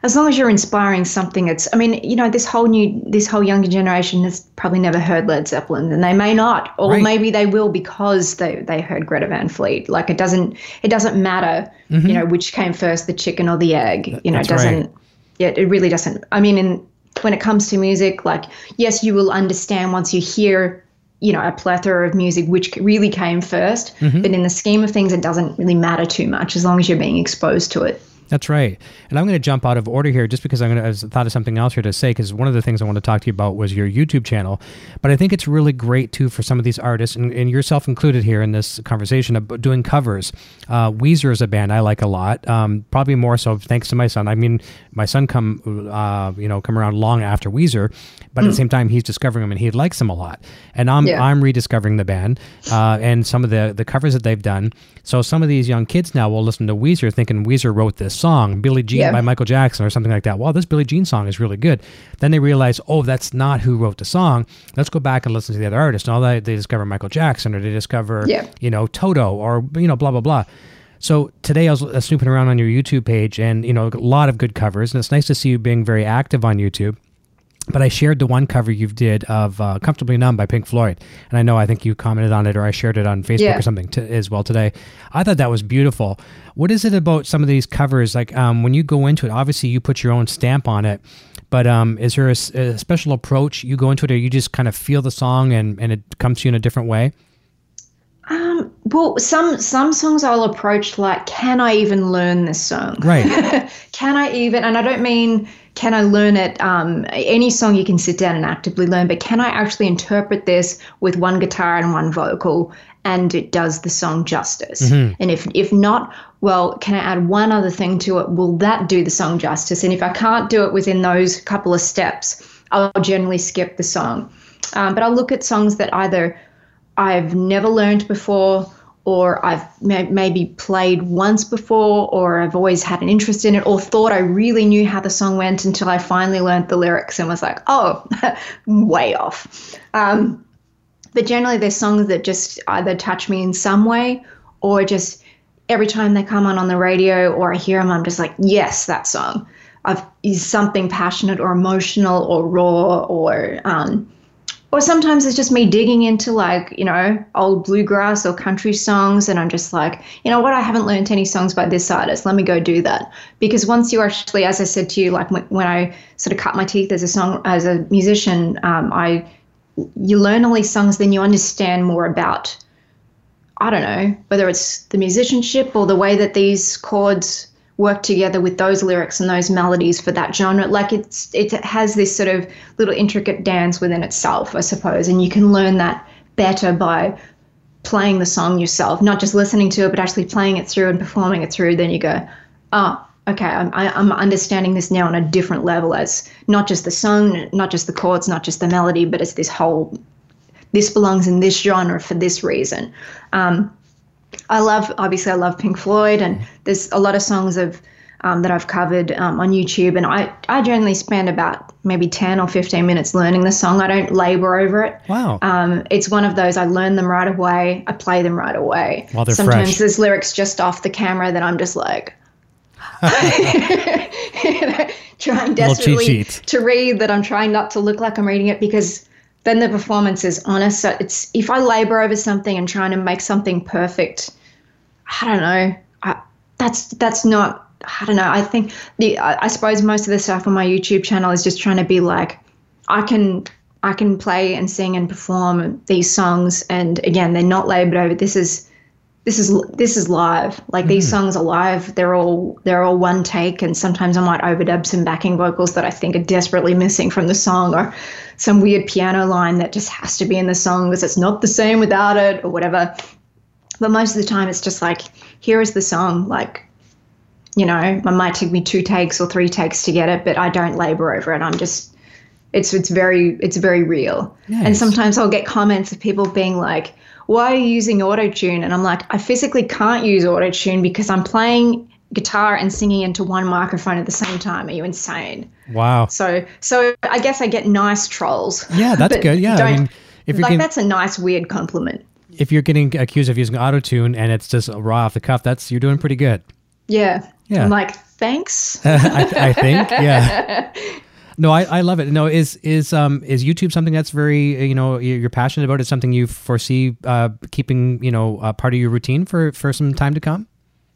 as long as you're inspiring something, it's. I mean, you know, this whole new, this whole younger generation has probably never heard Led Zeppelin, and they may not, or Right. maybe they will because they they heard Greta Van Fleet. Like it doesn't it doesn't matter, you know, which came first, the chicken or the egg. You know, it Mm-hmm. That's right. doesn't. Yeah, it really doesn't. I mean, in when it comes to music, like yes, you will understand once you hear. You know, a plethora of music which really came 1st Mm-hmm. but in the scheme of things, it doesn't really matter too much as long as you're being exposed to it. That's right. And I'm going to jump out of order here just because I'm going to I thought of something else here to say because one of the things I want to talk to you about was your YouTube channel. But I think it's really great too for some of these artists and, and yourself included here in this conversation of doing covers. Uh, Weezer is a band I like a lot. Um, probably more so thanks to my son. I mean, my son come uh, you know come around long after Weezer, but at the same time he's discovering them and he likes them a lot. And I'm Yeah. I'm rediscovering the band uh, and some of the the covers that they've done. So some of these young kids now will listen to Weezer thinking Weezer wrote this song, Billie Jean Yeah. by Michael Jackson or something like that. Well, this Billie Jean song is really good. Then they realize, oh, that's not who wrote the song. Let's go back and listen to the other artist. And all that they discover Michael Jackson or they discover, Yeah. you know, Toto or you know, blah blah blah. So today I was uh, snooping around on your YouTube page, and you know, a lot of good covers, and it's nice to see you being very active on YouTube but I shared the one cover you did of uh, "Comfortably Numb" by Pink Floyd, and I know I think you commented on it or I shared it on Facebook Yeah. or something t- as well today. I thought that was beautiful. What is it about some of these covers? Like um, when you go into it, obviously you put your own stamp on it, but um, is there a special approach you go into it, or you just kind of feel the song and and it comes to you in a different way? Um, well, some some songs I'll approach like, can I even learn this song? Right. (laughs) can I even? And I don't mean can I learn it. Um, any song you can sit down and actively learn, but can I actually interpret this with one guitar and one vocal, and it does the song justice? And if if not, well, can I add one other thing to it? Will that do the song justice? And if I can't do it within those couple of steps, I'll generally skip the song. Um, but I'll look at songs that either I've never learned before, or I've may- maybe played once before, or I've always had an interest in it, or thought I really knew how the song went until I finally learned the lyrics and was like, oh, (laughs) way off. Um, but generally, there's songs that just either touch me in some way, or just every time they come on on the radio or I hear them, I'm just like, yes, that song. I've, is something passionate or emotional or raw or um, or sometimes it's just me digging into like you know old bluegrass or country songs and i'm just like you know what? I haven't learned any songs by this artist. Let me go do that. Because once you actually as i said to you like when, when i sort of cut my teeth as a song as a musician um, i you learn all these songs then you understand more about i don't know whether it's the musicianship or the way that these chords work together with those lyrics and those melodies for that genre. Like it's it has this sort of little intricate dance within itself i suppose and you can learn that better by playing the song yourself not just listening to it but actually playing it through and performing it through. Then you go oh okay i'm, I, I'm understanding this now on a different level as not just the song not just the chords not just the melody but it's this whole this belongs in this genre for this reason. Um, I love, obviously, I love Pink Floyd, and there's a lot of songs of um, that I've covered um, on YouTube, and I, I generally spend about maybe 10 or 15 minutes learning the song. I don't labor over it. Wow. Um, it's one of those I learn them right away, I play them right away. While they're Sometimes fresh. there's lyrics just off the camera that I'm just like, (laughs) (laughs) trying desperately to read that I'm trying not to look like I'm reading it because then the performance is honest. So it's if I labor over something and trying to make something perfect, I don't know. I, that's that's not. I don't know. I think the I, I suppose most of the stuff on my YouTube channel is just trying to be like, I can I can play and sing and perform these songs, and again, they're not labored over. This is this is this is live. Like these hmm. songs are live. They're all they're all one take, and sometimes I might overdub some backing vocals that I think are desperately missing from the song, or some weird piano line that just has to be in the song because it's not the same without it, or whatever. But most of the time, it's just like here is the song. Like you know, it might take me two takes or three takes to get it, but I don't labor over it. I'm just it's it's very it's very real. And sometimes I'll get comments of people being like, "Why are you using auto tune?" And I'm like, "I physically can't use auto tune because I'm playing guitar and singing into one microphone at the same time. Are you insane? Wow. So, so I guess I get nice trolls. Yeah, that's (laughs) good. Yeah, I mean, if you're like getting, that's a nice weird compliment. If you're getting accused of using auto tune and it's just raw off the cuff, that's you're doing pretty good. Yeah. Yeah. I'm like, thanks. (laughs) I, I think. Yeah. (laughs) No, I, I love it. No, is is um is YouTube something that's very you know you're passionate about? Is something you foresee uh, keeping you know uh, part of your routine for for some time to come?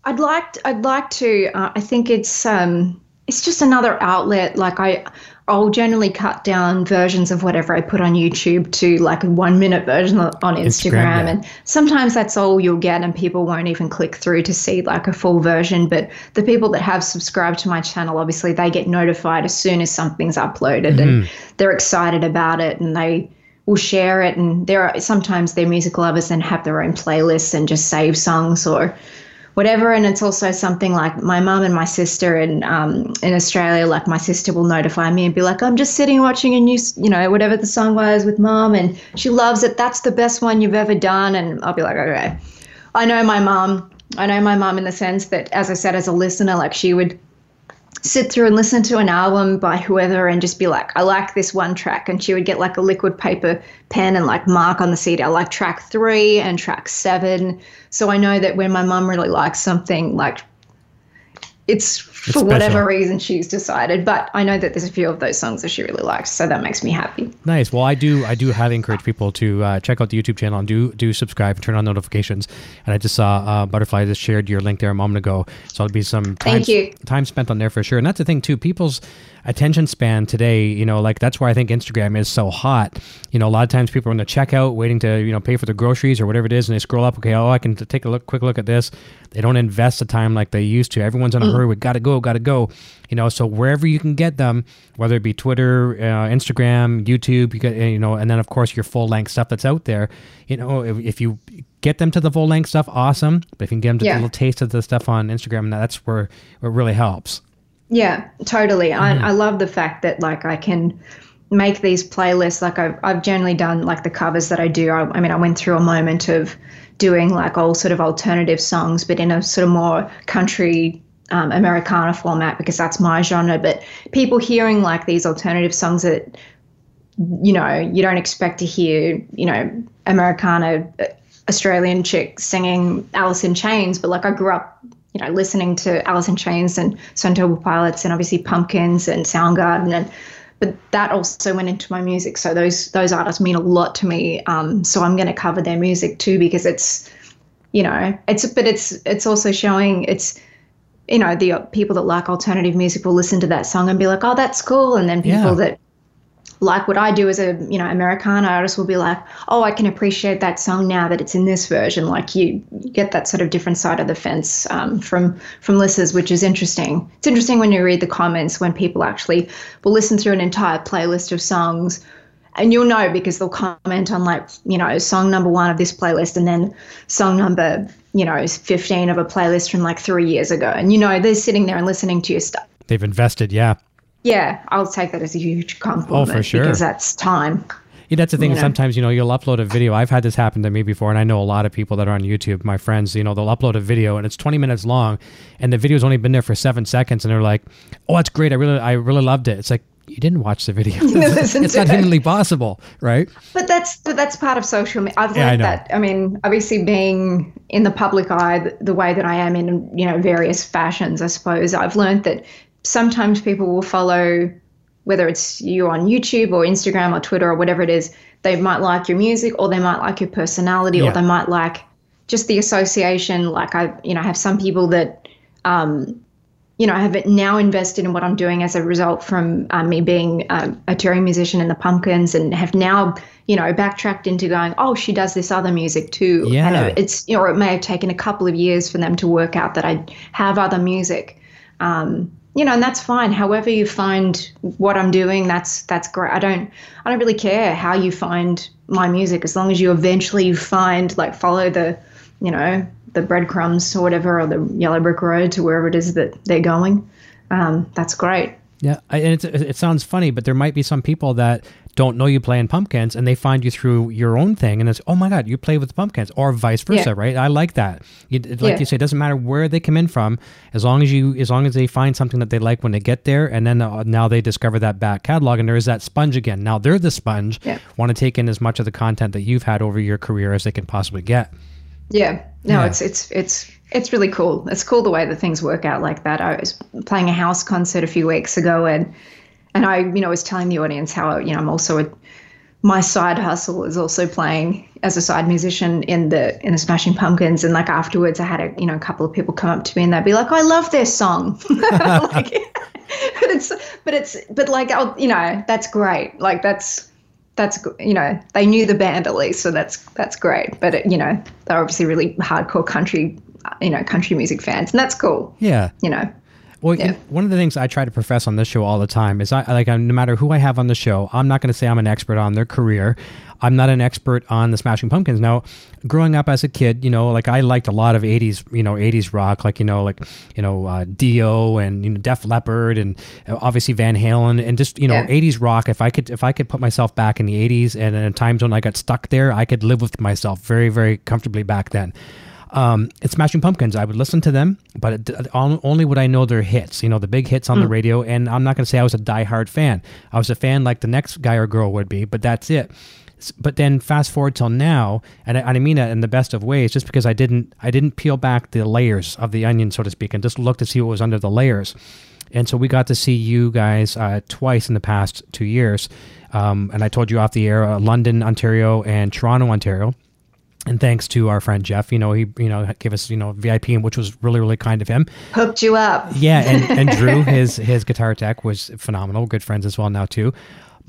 I'd like I'd like to. Uh, I think it's um it's just another outlet. Like I I'll generally cut down versions of whatever I put on YouTube to like a one minute version on Instagram. Instagram yeah. And sometimes that's all you'll get, and people won't even click through to see like a full version. But the people that have subscribed to my channel, obviously, they get notified as soon as something's uploaded mm-hmm. and they're excited about it and they will share it. And there are sometimes they're music lovers and have their own playlists and just save songs or whatever. And it's also something like my mum and my sister in um, in Australia, like my sister will notify me and be like, I'm just sitting watching a new, you know, whatever the song was with mum, and she loves it. That's the best one you've ever done. And I'll be like, okay. I know my mum. I know my mum in the sense that, as I said, as a listener, like she would sit through and listen to an album by whoever and just be like, I like this one track. And she would get like a liquid paper pen and like mark on the CD. I like track three and track seven. So I know that when my mum really likes something, like it's for it's whatever reason she's decided. But I know that there's a few of those songs that she really likes, so that makes me happy. Nice. Well, I do I do highly encourage people to uh, check out the YouTube channel and do do subscribe and turn on notifications. And I just saw uh, Butterfly just shared your link there a moment ago, so it'll be some time, Thank you. time spent on there for sure. And that's the thing too. People's attention span today, you know, like that's why I think Instagram is so hot. You know, a lot of times people are in the checkout waiting to, you know, pay for the groceries or whatever it is, and they scroll up, okay, oh, I can take a look, quick look at this. They don't invest the time like they used to. Everyone's in a mm. hurry. We got to go, got to go. You know, so wherever you can get them, whether it be Twitter, uh, Instagram, YouTube, you get, you know, and then of course your full length stuff that's out there. You know, if, if you get them to the full length stuff, awesome. But if you can get them to yeah. a little taste of the stuff on Instagram, that's where it really helps. Yeah, totally. Mm. I, I love the fact that like I can make these playlists. Like I've, I've generally done like the covers that I do. I, I mean, I went through a moment of doing like all sort of alternative songs, but in a sort of more country um, Americana format because that's my genre. But people hearing like these alternative songs that you know you don't expect to hear, you know, Americana uh, Australian chick singing Alice in Chains, but like I grew up you know, listening to Alice in Chains and Stone Temple Pilots and obviously Pumpkins and Soundgarden and but that also went into my music. So those those artists mean a lot to me. Um, so I'm going to cover their music too because it's, you know, it's but it's it's also showing it's, you know, the people that like alternative music will listen to that song and be like, oh, that's cool, and then people yeah. that like what I do as a you know Americana artist will be like, oh, I can appreciate that song now that it's in this version. Like you, get that sort of different side of the fence um, from from listeners, which is interesting. It's interesting when you read the comments when people actually will listen through an entire playlist of songs. And you'll know because they'll comment on like, you know, song number one of this playlist and then song number, you know, 15 of a playlist from like three years ago. And you know, they're sitting there and listening to your stuff. They've invested, yeah. Yeah, I'll take that as a huge compliment. Oh, for sure. Because that's time. Yeah, that's the thing. You know? Sometimes, you know, you'll upload a video. I've had this happen to me before, and I know a lot of people that are on YouTube, my friends, you know, they'll upload a video and it's 20 minutes long, and the video's only been there for seven seconds, and they're like, oh, that's great. I really, I really loved it. It's like, you didn't watch the video. (laughs) it's not humanly possible, right? But that's but that's part of social media. I've learned yeah, I that. I mean, obviously, being in the public eye the, the way that I am in you know various fashions, I suppose I've learned that sometimes people will follow whether it's you on YouTube or Instagram or Twitter or whatever it is, they might like your music or they might like your personality yeah. or they might like just the association. Like I, you know, have some people that, um, you know, I have now invested in what I'm doing as a result from um, me being um, a touring musician in the Pumpkins and have now, you know, backtracked into going, oh, she does this other music too. Yeah. And it's, you know, it may have taken a couple of years for them to work out that I have other music. Um, you know, and that's fine. However you find what I'm doing, that's that's great. I don't I don't really care how you find my music as long as you eventually find like follow the, you know, the breadcrumbs or whatever or the yellow brick road to wherever it is that they're going. Um, that's great. Yeah, and it sounds funny, but there might be some people that don't know you play in Pumpkins and they find you through your own thing and it's oh my god you play with the Pumpkins or vice versa Yeah. right I like that you, like Yeah. you say it doesn't matter where they come in from as long as you as long as they find something that they like when they get there and then uh, now they discover that back catalog and there is that sponge again now they're the sponge Yeah. want to take in as much of the content that you've had over your career as they can possibly get Yeah. No, it's it's it's it's really cool. It's cool the way that things work out like that. I was playing a house concert a few weeks ago and and I, you know, was telling the audience how, you know, I'm also a my side hustle is also playing as a side musician in the in the Smashing Pumpkins. And like afterwards I had a you know a couple of people come up to me and they'd be like I love this song. (laughs) Like, (laughs) but it's but it's but like I'll, you know that's great. Like that's that's you know they knew the band at least so that's that's great. But it, you know they're obviously really hardcore country you know country music fans and that's cool. Yeah. You know Well, Yeah. one of the things I try to profess on this show all the time is I like no matter who I have on the show, I'm not going to say I'm an expert on their career. I'm not an expert on the Smashing Pumpkins. Now, growing up as a kid, you know, like I liked a lot of '80s, you know, '80s rock, like you know, like you know, uh, Dio and you know, Def Leppard and uh, obviously Van Halen and just you know, Yeah. '80s rock. If I could, if I could put myself back in the '80s and in times when I got stuck there, I could live with myself very, very comfortably back then um, it's Smashing Pumpkins. I would listen to them, but it, only would I know their hits, you know, the big hits on the radio. And I'm not going to say I was a diehard fan. I was a fan like the next guy or girl would be, but that's it. But then fast forward till now, and I, and I mean that in the best of ways, just because I didn't I didn't peel back the layers of the onion, so to speak, and just look to see what was under the layers. And so we got to see you guys uh, twice in the past two years. Um, and I told you off the air, uh, London, Ontario, and Toronto, Ontario and thanks to our friend Jeff, you know, he you know gave us you know VIP, which was really really kind of him. hooked you up Yeah, and, (laughs) and Drew, his his guitar tech was phenomenal. Good friends as well now too.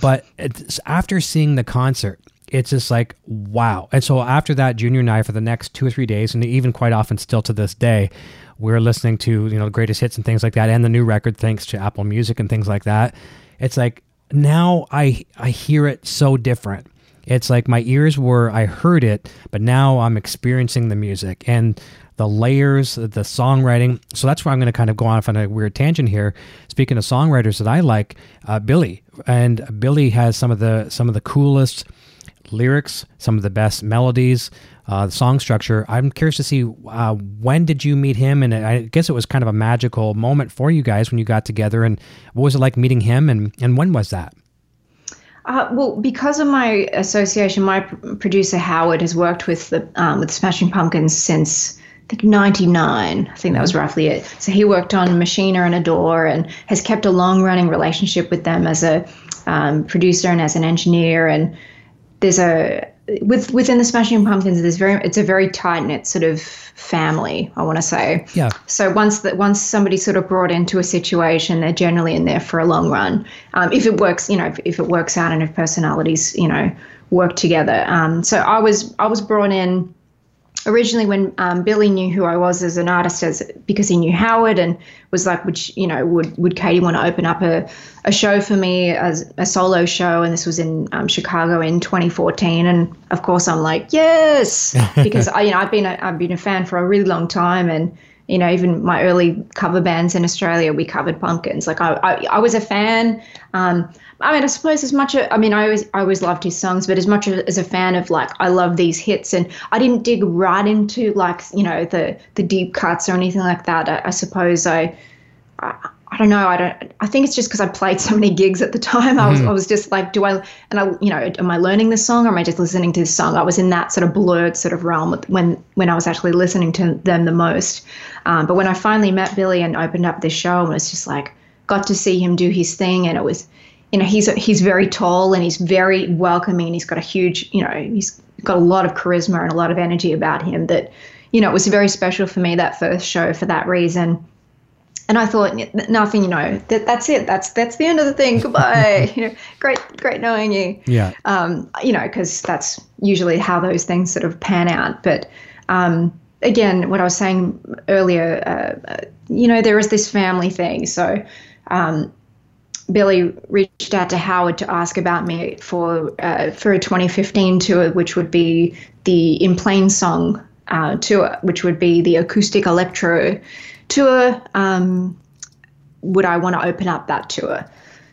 But it's, after seeing the concert, it's just like wow. And so after that, Junior and I for the next two or three days, and even quite often still to this day, we're listening to you know the greatest hits and things like that, and the new record thanks to Apple Music and things like that. It's like now I I hear it so different. It's like my ears were, I heard it, but now I'm experiencing the music and the layers, the songwriting. So that's where I'm going to kind of go off on a weird tangent here. Speaking of songwriters that I like, uh, Billy, and Billy has some of the some of the coolest lyrics, some of the best melodies, uh, the song structure. I'm curious to see uh, when did you meet him, and I guess it was kind of a magical moment for you guys when you got together. And what was it like meeting him, and and when was that? Uh, well, because of my association, my producer Howard has worked with the um, with Smashing Pumpkins since I think '99. I think that was roughly it. So he worked on Machina and Adore, and has kept a long running relationship with them as a um, producer and as an engineer. And there's a with within the Smashing Pumpkins, there's very it's a very tight knit sort of family. I want to say. Yeah. So once that once somebody's sort of brought into a situation, they're generally in there for a long run. Um, if it works, you know, if, if it works out and if personalities, you know, work together. Um, so I was I was brought in originally when um, Billy knew who I was as an artist, as because he knew Howard and was like, would you know, would would Katie want to open up a, a show for me as a solo show? And this was in um, Chicago in 2014, and of course I'm like, yes, (laughs) because I you know I've been a, I've been a fan for a really long time, and you know even my early cover bands in Australia we covered Pumpkins. Like I I, I was a fan. Um, I mean, I suppose as much. I mean, I always, I always loved his songs, but as much as a fan of like, I love these hits, and I didn't dig right into like, you know, the the deep cuts or anything like that. I, I suppose I, I don't know. I don't. I think it's just because I played so many gigs at the time. I was, I was just like, do I? And I, you know, am I learning this song or am I just listening to this song? I was in that sort of blurred sort of realm when when I was actually listening to them the most. Um, but when I finally met Billy and opened up this show, and was just like, got to see him do his thing, and it was you know he's he's very tall and he's very welcoming and he's got a huge you know he's got a lot of charisma and a lot of energy about him that you know it was very special for me that first show for that reason and I thought nothing you know that that's it that's that's the end of the thing (laughs) goodbye (laughs) you know great great knowing you Yeah. um, you know, because that's usually how those things sort of pan out. But um, again, what I was saying earlier, uh, uh, you know, there is this family thing. So um, Billy reached out to Howard to ask about me for uh, for a 2015 tour, which would be the In Plainsong uh, tour, which would be the acoustic electro tour. Um, would I want to open up that tour?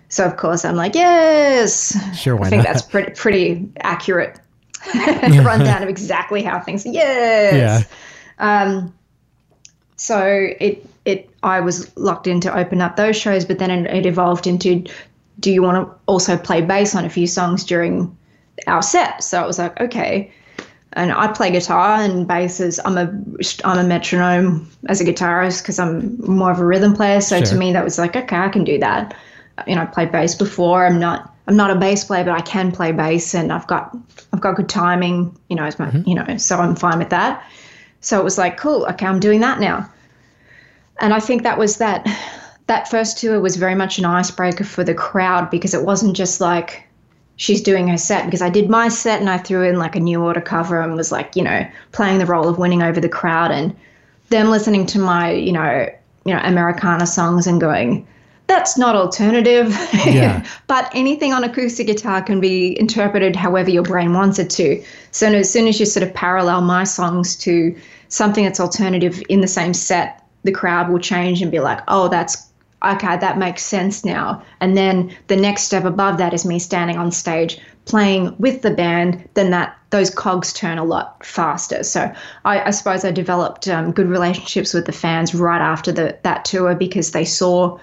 So of course I'm like, yes. Sure, why I think not? that's pretty pretty accurate (laughs) rundown of exactly how things. Yes. Yeah. Um, so it it I was locked in to open up those shows, but then it, it evolved into, do you want to also play bass on a few songs during our set? So it was like, okay. And I play guitar and bass is I'm a I'm a metronome as a guitarist because I'm more of a rhythm player. So to me that was like, okay, I can do that. You know, I played bass before. I'm not I'm not a bass player, but I can play bass and I've got I've got good timing. You know, as my mm-hmm. you know, so I'm fine with that. So it was like, cool, okay, I'm doing that now. And I think that was that that first tour was very much an icebreaker for the crowd because it wasn't just like she's doing her set because I did my set and I threw in like a new order cover and was like, you know, playing the role of winning over the crowd and them listening to my, you know, you know, Americana songs and going, that's not alternative. Yeah. (laughs) but anything on acoustic guitar can be interpreted however your brain wants it to. So as soon as you sort of parallel my songs to something that's alternative in the same set, the crowd will change and be like, oh, that's okay, that makes sense now. And then the next step above that is me standing on stage playing with the band. Then that those cogs turn a lot faster. So I, I suppose I developed um, good relationships with the fans right after the that tour because they saw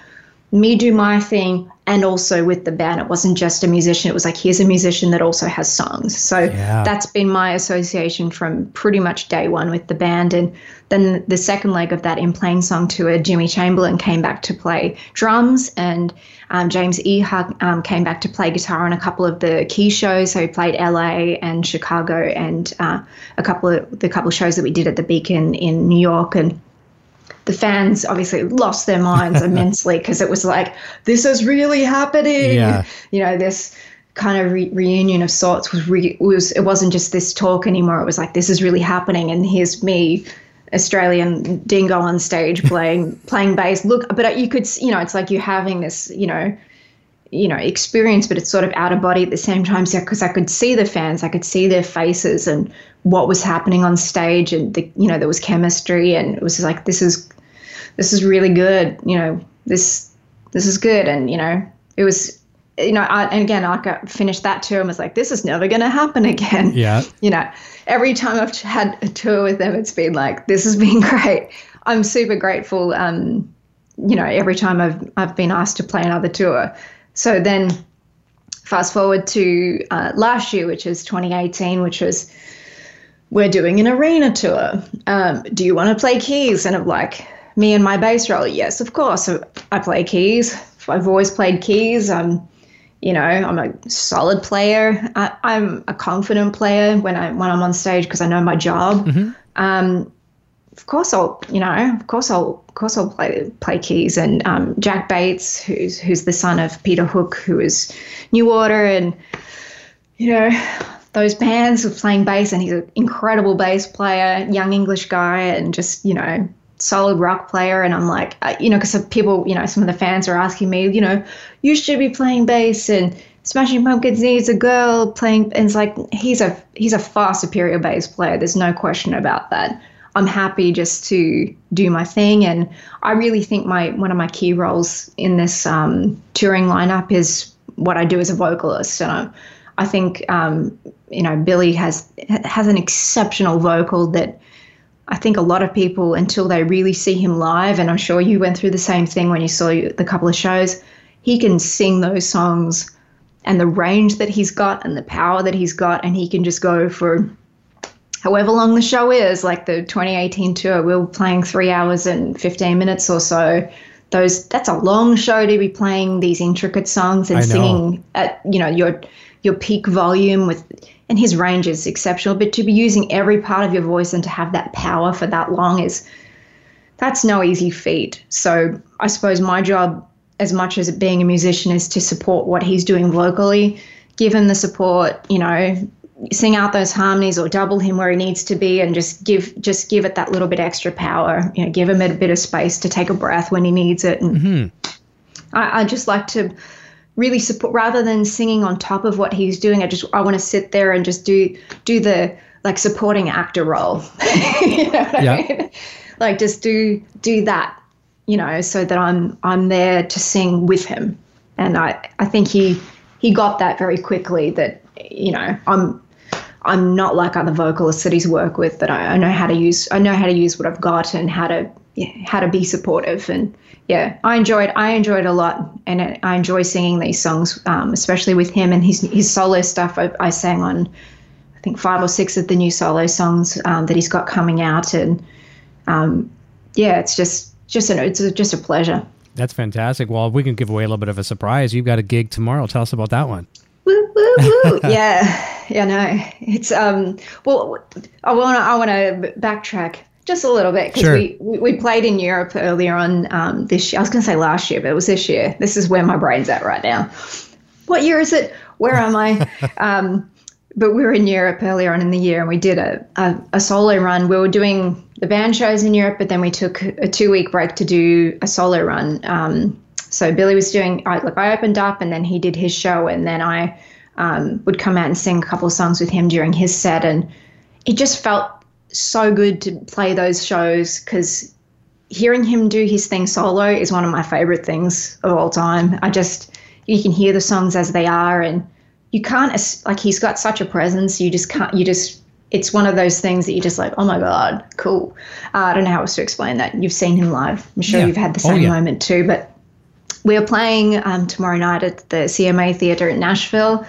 me do my thing and also with the band. It wasn't just a musician. It was like here's a musician that also has songs. So Yeah. that's been my association from pretty much day one with the band. And then the second leg of that in Plainsong tour Jimmy Chamberlin came back to play drums and um, James Iha um, came back to play guitar on a couple of the key shows. So he played la and chicago and uh, a couple of the couple of shows that we did at the beacon in new york. And the fans obviously lost their minds (laughs) immensely because it was like this is really happening. Yeah. (laughs) you know this kind of re- reunion of sorts was re- was it wasn't just this talk anymore. It was like this is really happening and here's me australian dingo on stage (laughs) playing playing bass. Look but you could you know it's like you're having this you know you know experience but it's sort of out of body at the same time. Because i could see the fans i could see their faces and what was happening on stage and the you know there was chemistry and it was like this is this is really good you know this this is good and you know it was you know I, and again i got finished that tour and was like this is never going to happen again Yeah. (laughs) you know every time i've had a tour with them it's been like this has been (laughs) great i'm super grateful um you know every time i've i've been asked to play another tour so then fast forward to uh, last year which is 2018 which was we're doing an arena tour. Um, do you want to play keys? And I'm like, me and my bass role, yes, of course. I play keys. I've always played keys. I'm, you know, I'm a solid player. I, I'm a confident player when I when I'm on stage because I know my job. Um, of course, I'll, you know, of course I'll, of course I'll play play keys. And um, Jack Bates, who's who's the son of Peter Hook, who is New Order, and you know, those bands of playing bass, and he's an incredible bass player, young English guy, and just you know, solid rock player. And I'm like, uh, you know, because people, you know, some of the fans are asking me, you know, you should be playing bass, and Smashing Pumpkins needs a girl playing. And it's like he's a he's a far superior bass player. There's no question about that. I'm happy just to do my thing, and I really think my one of my key roles in this um, touring lineup is what I do as a vocalist, and I, I think um, you know Billy has has an exceptional vocal that I think a lot of people until they really see him live, and I'm sure you went through the same thing when you saw the couple of shows. He can sing those songs, and the range that he's got, and the power that he's got, and he can just go for however long the show is, like the 2018 tour, we were playing three hours and 15 minutes or so. Those that's a long show to be playing these intricate songs and singing at you know your your peak volume with and his range is exceptional. But to be using every part of your voice and to have that power for that long is that's no easy feat. So I suppose my job, as much as being a musician, is to support what he's doing vocally, give him the support, you know, sing out those harmonies or double him where he needs to be and just give just give it that little bit extra power. You know, give him a bit of space to take a breath when he needs it. And mm-hmm. I, I just like to really support rather than singing on top of what he's doing. I just I want to sit there and just do do the like supporting actor role. (laughs) you know Yeah. I mean? Like just do do that, you know, so that I'm I'm there to sing with him. and I I think he he got that very quickly. That you know I'm I'm not like other vocalists that he's worked with. That I, I know how to use I know how to use what I've got and how to yeah, how to be supportive and yeah I enjoyed I enjoyed a lot and I enjoy singing these songs um, especially with him and his his solo stuff. I, I sang on I think five or six of the new solo songs um, that he's got coming out and um, yeah it's just just an it's a, just a pleasure. That's fantastic. Well we can give away a little bit of a surprise you've got a gig tomorrow. Tell us about that one. Woo, woo, woo. (laughs) yeah yeah no it's um well I want to I want to backtrack just a little bit because sure. we, we played in Europe earlier on um, this year. I was going to say last year, but it was this year. This is where my brain's at right now. What year is it? Where am I? (laughs) um, but we were in Europe earlier on in the year and we did a, a, a, solo run. We were doing the band shows in Europe, but then we took a two week break to do a solo run. Um, so Billy was doing, I, like I opened up and then he did his show and then I um, would come out and sing a couple songs with him during his set. And it just felt so good to play those shows because hearing him do his thing solo is one of my favorite things of all time. I just you can hear the songs as they are, and you can't like he's got such a presence. You just can't. You just it's one of those things that you're just like. Oh my god, cool. Uh, I don't know how else to explain that. You've seen him live. I'm sure yeah. you've had the oh, same oh, yeah. moment too. But we are playing um, tomorrow night at the CMA Theatre in Nashville.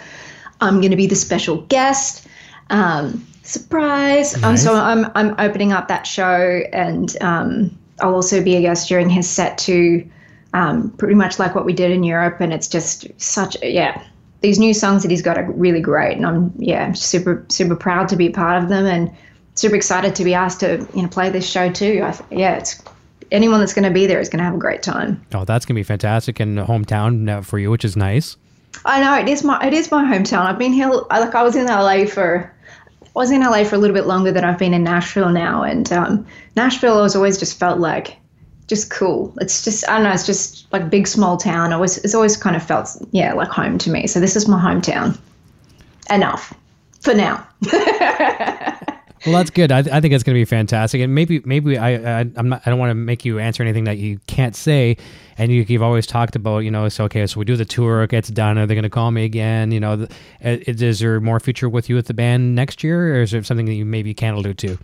I'm going to be the special guest. Um, surprise. Nice. Um, so I'm I'm opening up that show, and um, I'll also be a guest during his set too. Um, pretty much like what we did in Europe, and it's just such yeah. These new songs that he's got are really great, and I'm yeah super super proud to be part of them, and super excited to be asked to you know play this show too. I, yeah, it's anyone that's going to be there is going to have a great time. Oh, that's going to be fantastic in hometown uh, for you, which is nice. I know it is my it is my hometown. I've been here like I was in LA for was in LA for a little bit longer than I've been in Nashville now, and um, Nashville has always just felt like just cool. It's just I don't know. It's just like big small town. It was it's always kind of felt yeah like home to me. So this is my hometown. Enough for now. (laughs) Well, that's good. I, I think it's going to be fantastic, and maybe maybe I I, I'm not, I don't want to make you answer anything that you can't say. And you, have always talked about, you know, so okay. So we do the tour, it gets done. Are they going to call me again? You know, uh, is, is there more future with you with the band next year, or is there something that you maybe can't allude to?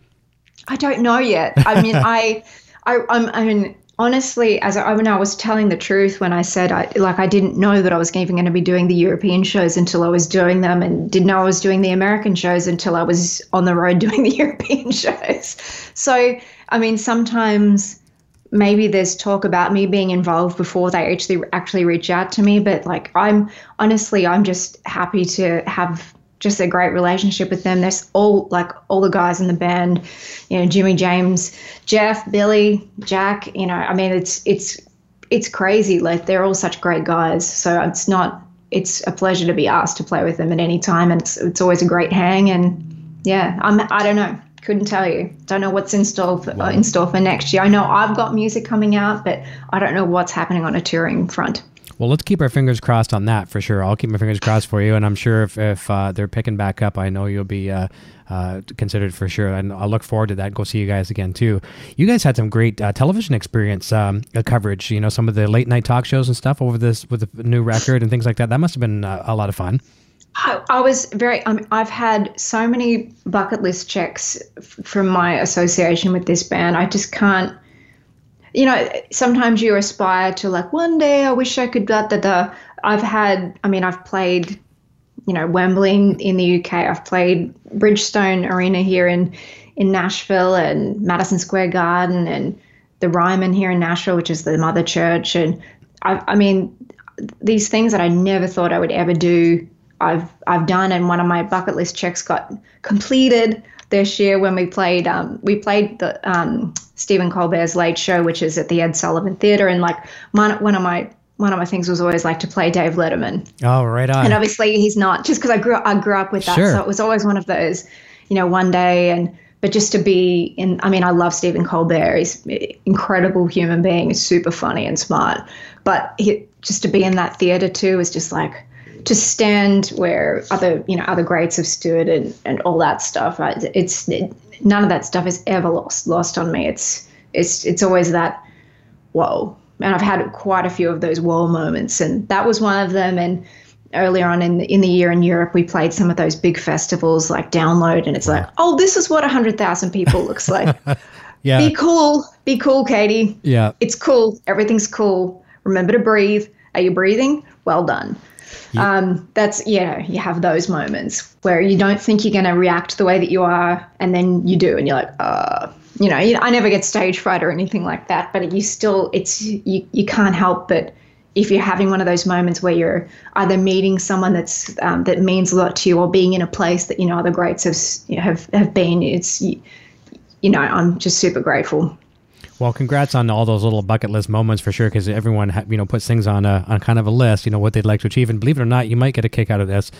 I don't know yet. I mean, (laughs) I, I, I'm, I mean, honestly, as I, when I was telling the truth when I said I like I didn't know that I was even going to be doing the European shows until I was doing them, and didn't know I was doing the American shows until I was on the road (laughs) doing the European shows. So I mean, sometimes maybe there's talk about me being involved before they actually actually reach out to me, but like I'm honestly, I'm just happy to have just a great relationship with them. There's all like all the guys in the band, you know, Jimmy James, Jeff, Billy, Jack, you know, I mean it's it's it's crazy. Like they're all such great guys. So it's not it's a pleasure to be asked to play with them at any time and it's it's always a great hang and yeah, I'm I don't know. Couldn't tell you. Don't know what's in store for, wow. uh, in store for next year. I know I've got music coming out, but I don't know what's happening on a touring front. Well, let's keep our fingers crossed on that for sure. I'll keep my fingers crossed for you, and I'm sure if, if uh, they're picking back up, I know you'll be uh, uh, considered for sure. And I'll look forward to that. Go see you guys again too. You guys had some great uh, television experience um, uh, coverage. You know, some of the late night talk shows and stuff over this with the new record and things like that. That must have been uh, a lot of fun. I, I was very. Um, I've had so many bucket list checks f- from my association with this band. I just can't you know, sometimes you aspire to like one day I wish I could da da da. I've had, I mean, I've played, you know, Wembley in the UK. I've played Bridgestone Arena here in in Nashville and Madison Square Garden and the Ryman here in Nashville, which is the mother church. And I, I mean, these things that I never thought I would ever do, I've I've done, and one of my bucket list checks got completed this year when we played um, we played the um, Stephen Colbert's Late Show, which is at the Ed Sullivan Theatre, and like one one of my one of my things was always like to play Dave Letterman. Oh, right on. And obviously he's not just because I grew I grew up with that, sure. so it was always one of those, you know, one day and but just to be in I mean I love Stephen Colbert. He's an incredible human being. He's super funny and smart, but he, just to be in that theater too is just like to stand where other you know other greats have stood and and all that stuff it's it, none of that stuff is ever lost lost on me it's it's it's always that whoa and I've had quite a few of those whoa moments, and that was one of them. And earlier on in the, in the year in Europe, we played some of those big festivals like Download, and it's like, oh, this is what hundred thousand people looks like. (laughs) yeah. Be cool, be cool, Katie. Yeah. It's cool. Everything's cool. Remember to breathe. Are you breathing? Well done. Yeah. Um, that's yeah, you have those moments where you don't think you're going to react the way that you are, and then you do, and you're like, uh, you know, I never get stage fright or anything like that, but you still, it's you, you can't help but if you're having one of those moments where you're either meeting someone that's um, that means a lot to you or being in a place that you know other greats have have have been, it's you, you know, I'm just super grateful. Well, congrats on all those little bucket list moments for sure, because everyone ha- you know puts things on a on kind of a list, you know what they'd like to achieve, and believe it or not, you might get a kick out of this.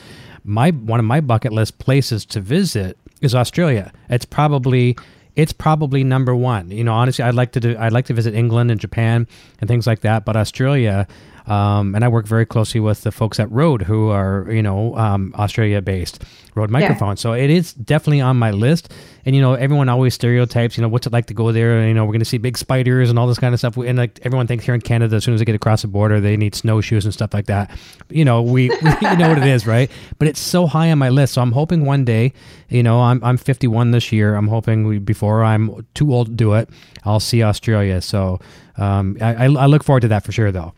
My one of my bucket list places to visit is Australia. It's probably it's probably number one. You know, honestly, I'd like to do I'd like to visit England and Japan and things like that, but Australia um, and I work very closely with the folks at Rode who are, you know, um, Australia based Rode microphone. Yeah. So it is definitely on my list. And, you know, everyone always stereotypes, you know, what's it like to go there? You know, we're going to see big spiders and all this kind of stuff. And like everyone thinks here in Canada, as soon as they get across the border, they need snowshoes and stuff like that. You know, we, (laughs) we you know what it is, right? But it's so high on my list. So I'm hoping one day, you know, I'm, I'm 51 this year. I'm hoping we, before I'm too old to do it, I'll see Australia. So um, I, I look forward to that for sure, though.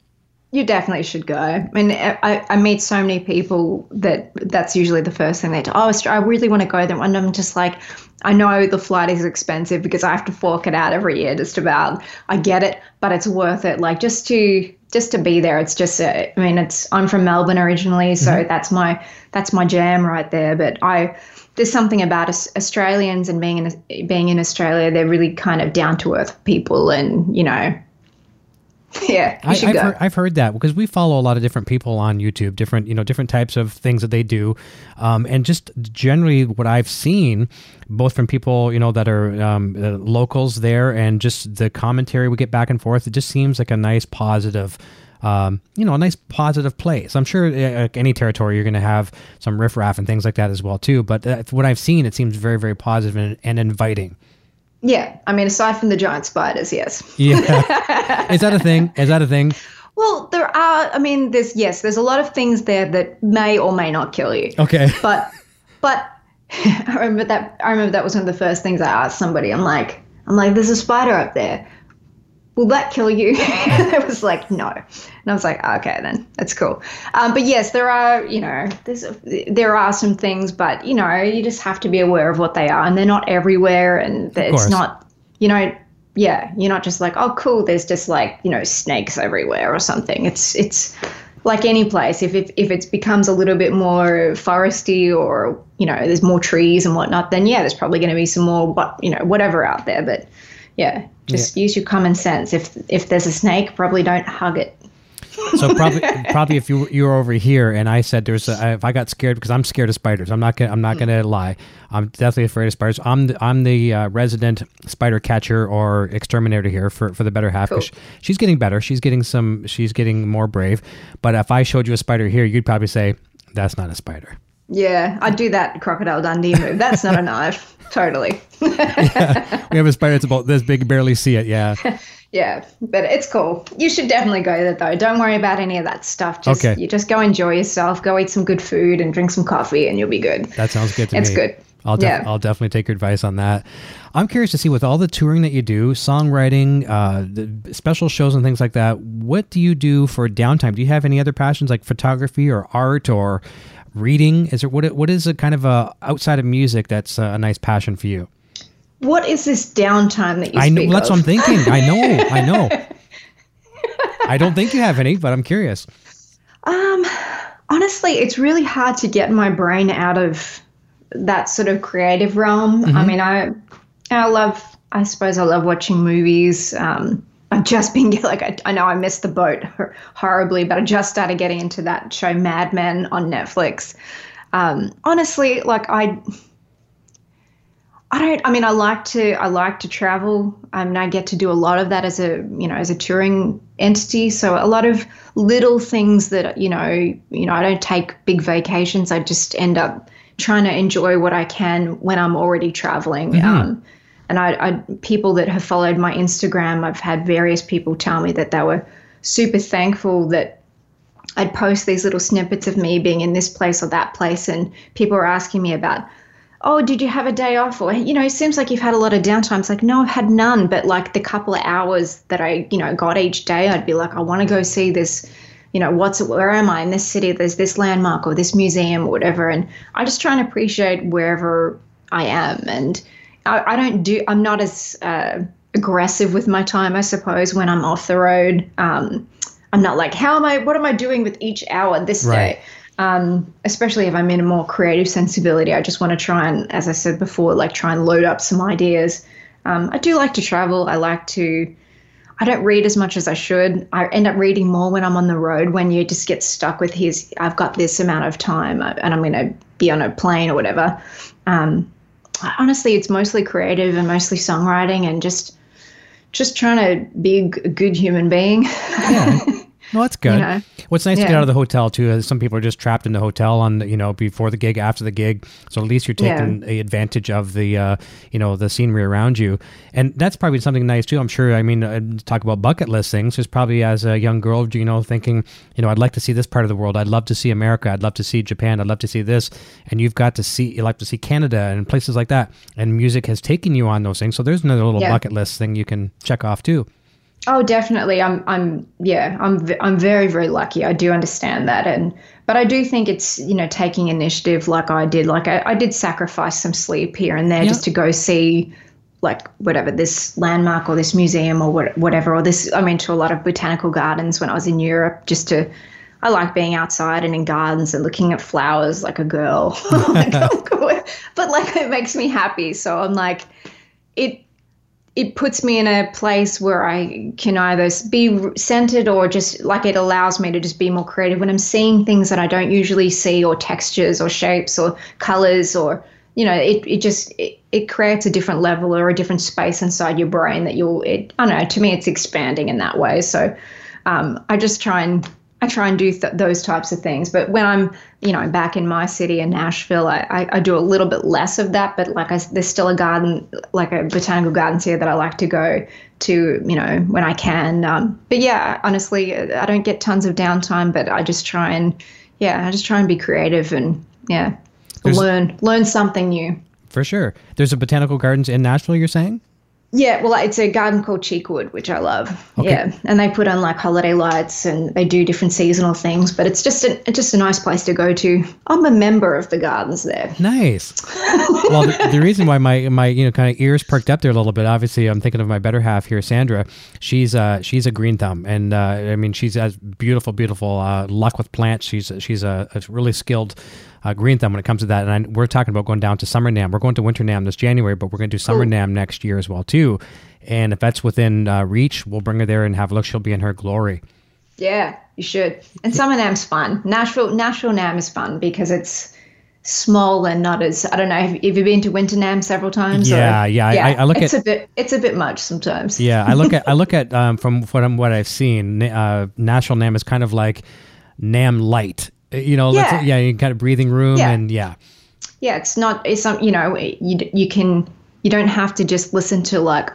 You definitely should go. I mean, I, I meet so many people that that's usually the first thing they do. Oh, I really want to go there. And I'm just like, I know the flight is expensive because I have to fork it out every year just about. I get it, but it's worth it. Like just to just to be there. It's just a, I mean, it's I'm from Melbourne originally, so mm-hmm. that's my that's my jam right there. But I there's something about us Australians and being in being in Australia. They're really kind of down to earth people, and you know (laughs) yeah, I, have heard, I've heard that because we follow a lot of different people on YouTube, different you know different types of things that they do, um, and just generally what I've seen, both from people you know that are um, uh, locals there, and just the commentary we get back and forth. It just seems like a nice positive. Um, you know, a nice positive place. I'm sure uh, any territory you're going to have some riffraff and things like that as well too. But uh, what I've seen, it seems very, very positive and, and inviting. Yeah, I mean, aside from the giant spiders, yes. Yeah, (laughs) is that a thing? Is that a thing? Well, there are. I mean, there's yes, there's a lot of things there that may or may not kill you. Okay. (laughs) But, but (laughs) I remember that. I remember that was one of the first things I asked somebody. I'm like, I'm like, there's a spider up there will that kill you? (laughs) it was like, no. And I was like, okay, then that's cool. Um, but yes, there are, you know, there's there are some things, but you know, you just have to be aware of what they are, and they're not everywhere, and it's not, you know, yeah, you're not just like, oh, cool. There's just like, you know, snakes everywhere or something. It's it's like any place. If it if it becomes a little bit more foresty or you know, there's more trees and whatnot, then yeah, there's probably going to be some more, what you know, whatever out there. But yeah, just yeah. use your common sense. If if there's a snake, probably don't hug it. so probably (laughs) probably if you you were over here and I said there's a, if I got scared because I'm scared of spiders. I'm not gonna I'm not gonna lie. I'm definitely afraid of spiders. I'm the, I'm the uh, resident spider catcher or exterminator here for, for the better half. Cool. she's getting better. She's getting some. She's getting more brave. But if I showed you a spider here, you'd probably say that's not a spider. Yeah, I'd do that crocodile Dundee move. That's not a knife. (laughs) Totally. yeah. We have a spider that's about this big, barely see it. Yeah. (laughs) yeah, but it's cool. You should definitely go there though. Don't worry about any of that stuff. Just okay. you just go enjoy yourself, go eat some good food and drink some coffee and you'll be good. That sounds good to it's me. It's good. I'll, def- yeah. I'll definitely take your advice on that. I'm curious to see with all the touring that you do, songwriting, uh, the special shows and things like that. What do you do for downtime? Do you have any other passions like photography or art or reading? Is there what what is a kind of a outside of music that's a nice passion for you? What is this downtime that you? I know. That's what I'm thinking. I know. I know. (laughs) I don't think you have any, but I'm curious. Um, honestly, it's really hard to get my brain out of that sort of creative realm. Mm-hmm. I mean, I I love. I suppose I love watching movies. Um, I've just been like I, I, know I missed the boat horribly, but I just started getting into that show Mad Men on Netflix. Um, honestly, like I, I don't. I mean, I like to. I like to travel. I mean, I get to do a lot of that as a you know as a touring entity. So a lot of little things that you know you know I don't take big vacations. I just end up trying to enjoy what I can when I'm already traveling. Mm-hmm. Um, and I, I people that have followed my Instagram, I've had various people tell me that they were super thankful that I'd post these little snippets of me being in this place or that place, and people were asking me about, oh, did you have a day off? Or, you know, it seems like you've had a lot of downtime. It's like, no, I've had none. But like the couple of hours that I, you know, got each day, I'd be like, I want to go see this, you know, what's, where am I in this city? There's this landmark or this museum or whatever. And I just try and appreciate wherever I am. And I, I don't do, I'm not as uh, aggressive with my time, I suppose, when I'm off the road. Um, I'm not like, how am I, what am I doing with each hour this right. day? Um, especially if I'm in a more creative sensibility, I just want to try and, as I said before, like try and load up some ideas. Um, I do like to travel. I like to, I don't read as much as I should. I end up reading more when I'm on the road when you just get stuck with his, I've got this amount of time and I'm going to be on a plane or whatever. Um, honestly, it's mostly creative and mostly songwriting and just, just trying to be a good human being. Yeah. (laughs) Well, that's good. You know? What's nice yeah. to get out of the hotel too is some people are just trapped in the hotel on the, you know before the gig, after the gig. So at least you're taking yeah. advantage of the uh, you know the scenery around you, and that's probably something nice too. I'm sure. I mean, uh, talk about bucket list things. There's probably as a young girl, you know, thinking, you know, I'd like to see this part of the world. I'd love to see America. I'd love to see Japan. I'd love to see this. And you've got to see, you like to see Canada and places like that. And music has taken you on those things. So there's another little yeah. bucket list thing you can check off too. Oh, definitely. I'm, I'm, yeah, I'm, I'm very, very lucky. I do understand that, and but I do think it's, you know, taking initiative like I did. Like I, I did sacrifice some sleep here and there just to go see, like whatever this landmark or this museum or what, whatever, or this. I mean, to a lot of botanical gardens when I was in Europe, just to. I like being outside and in gardens and looking at flowers like a girl. (laughs) like, (laughs) but like it makes me happy. So I'm like, it it puts me in a place where I can either be centered or just like it allows me to just be more creative. When I'm seeing things that I don't usually see or textures or shapes or colors or you know it, it just it, it creates a different level or a different space inside your brain that you'll it, I don't know to me it's expanding in that way. So um, I just try and I try and do th- those types of things. But when I'm, you know, back in my city in Nashville, I, I, I do a little bit less of that. But like, I, there's still a garden, like a botanical gardens here that I like to go to, you know, when I can. Um, but yeah, honestly, I don't get tons of downtime, but I just try and, yeah, I just try and be creative and yeah, there's, learn learn something new. For sure. There's a botanical gardens in Nashville. You're saying? Yeah, well, it's a garden called Cheekwood, which I love. Okay. Yeah, and they put on like holiday lights and they do different seasonal things, but it's just a it's just a nice place to go to. I'm a member of the gardens there. Nice. (laughs) well, the, the, reason why my my you know kind of ears perked up there a little bit, obviously, I'm thinking of my better half here, Sandra. She's uh she's a green thumb, and uh, I mean she's has beautiful, beautiful uh, luck with plants. She's she's a, a really skilled uh, green thumb when it comes to that. And I, we're talking about going down to summer NAMM. We're going to winter NAMM this January, but we're going to do summer Ooh. NAMM next year as well too. And if that's within uh, reach, we'll bring her there and have a look. She'll be in her glory. Yeah, you should. And summer NAMM's fun. Nashville Nashville NAMM is fun because it's small and not as I don't know. Have, have you been to Winter NAMM several times? Yeah, or, yeah. yeah I, I, look it's at a bit. It's a bit much sometimes. Yeah, I look at I look (laughs) at um, from what I'm what I've seen. Uh, Nashville NAMM is kind of like NAMM light Uh, you know, yeah, yeah, you got a breathing room yeah. and yeah. Yeah, it's not. It's some. You know, you you can. You don't have to just listen to like.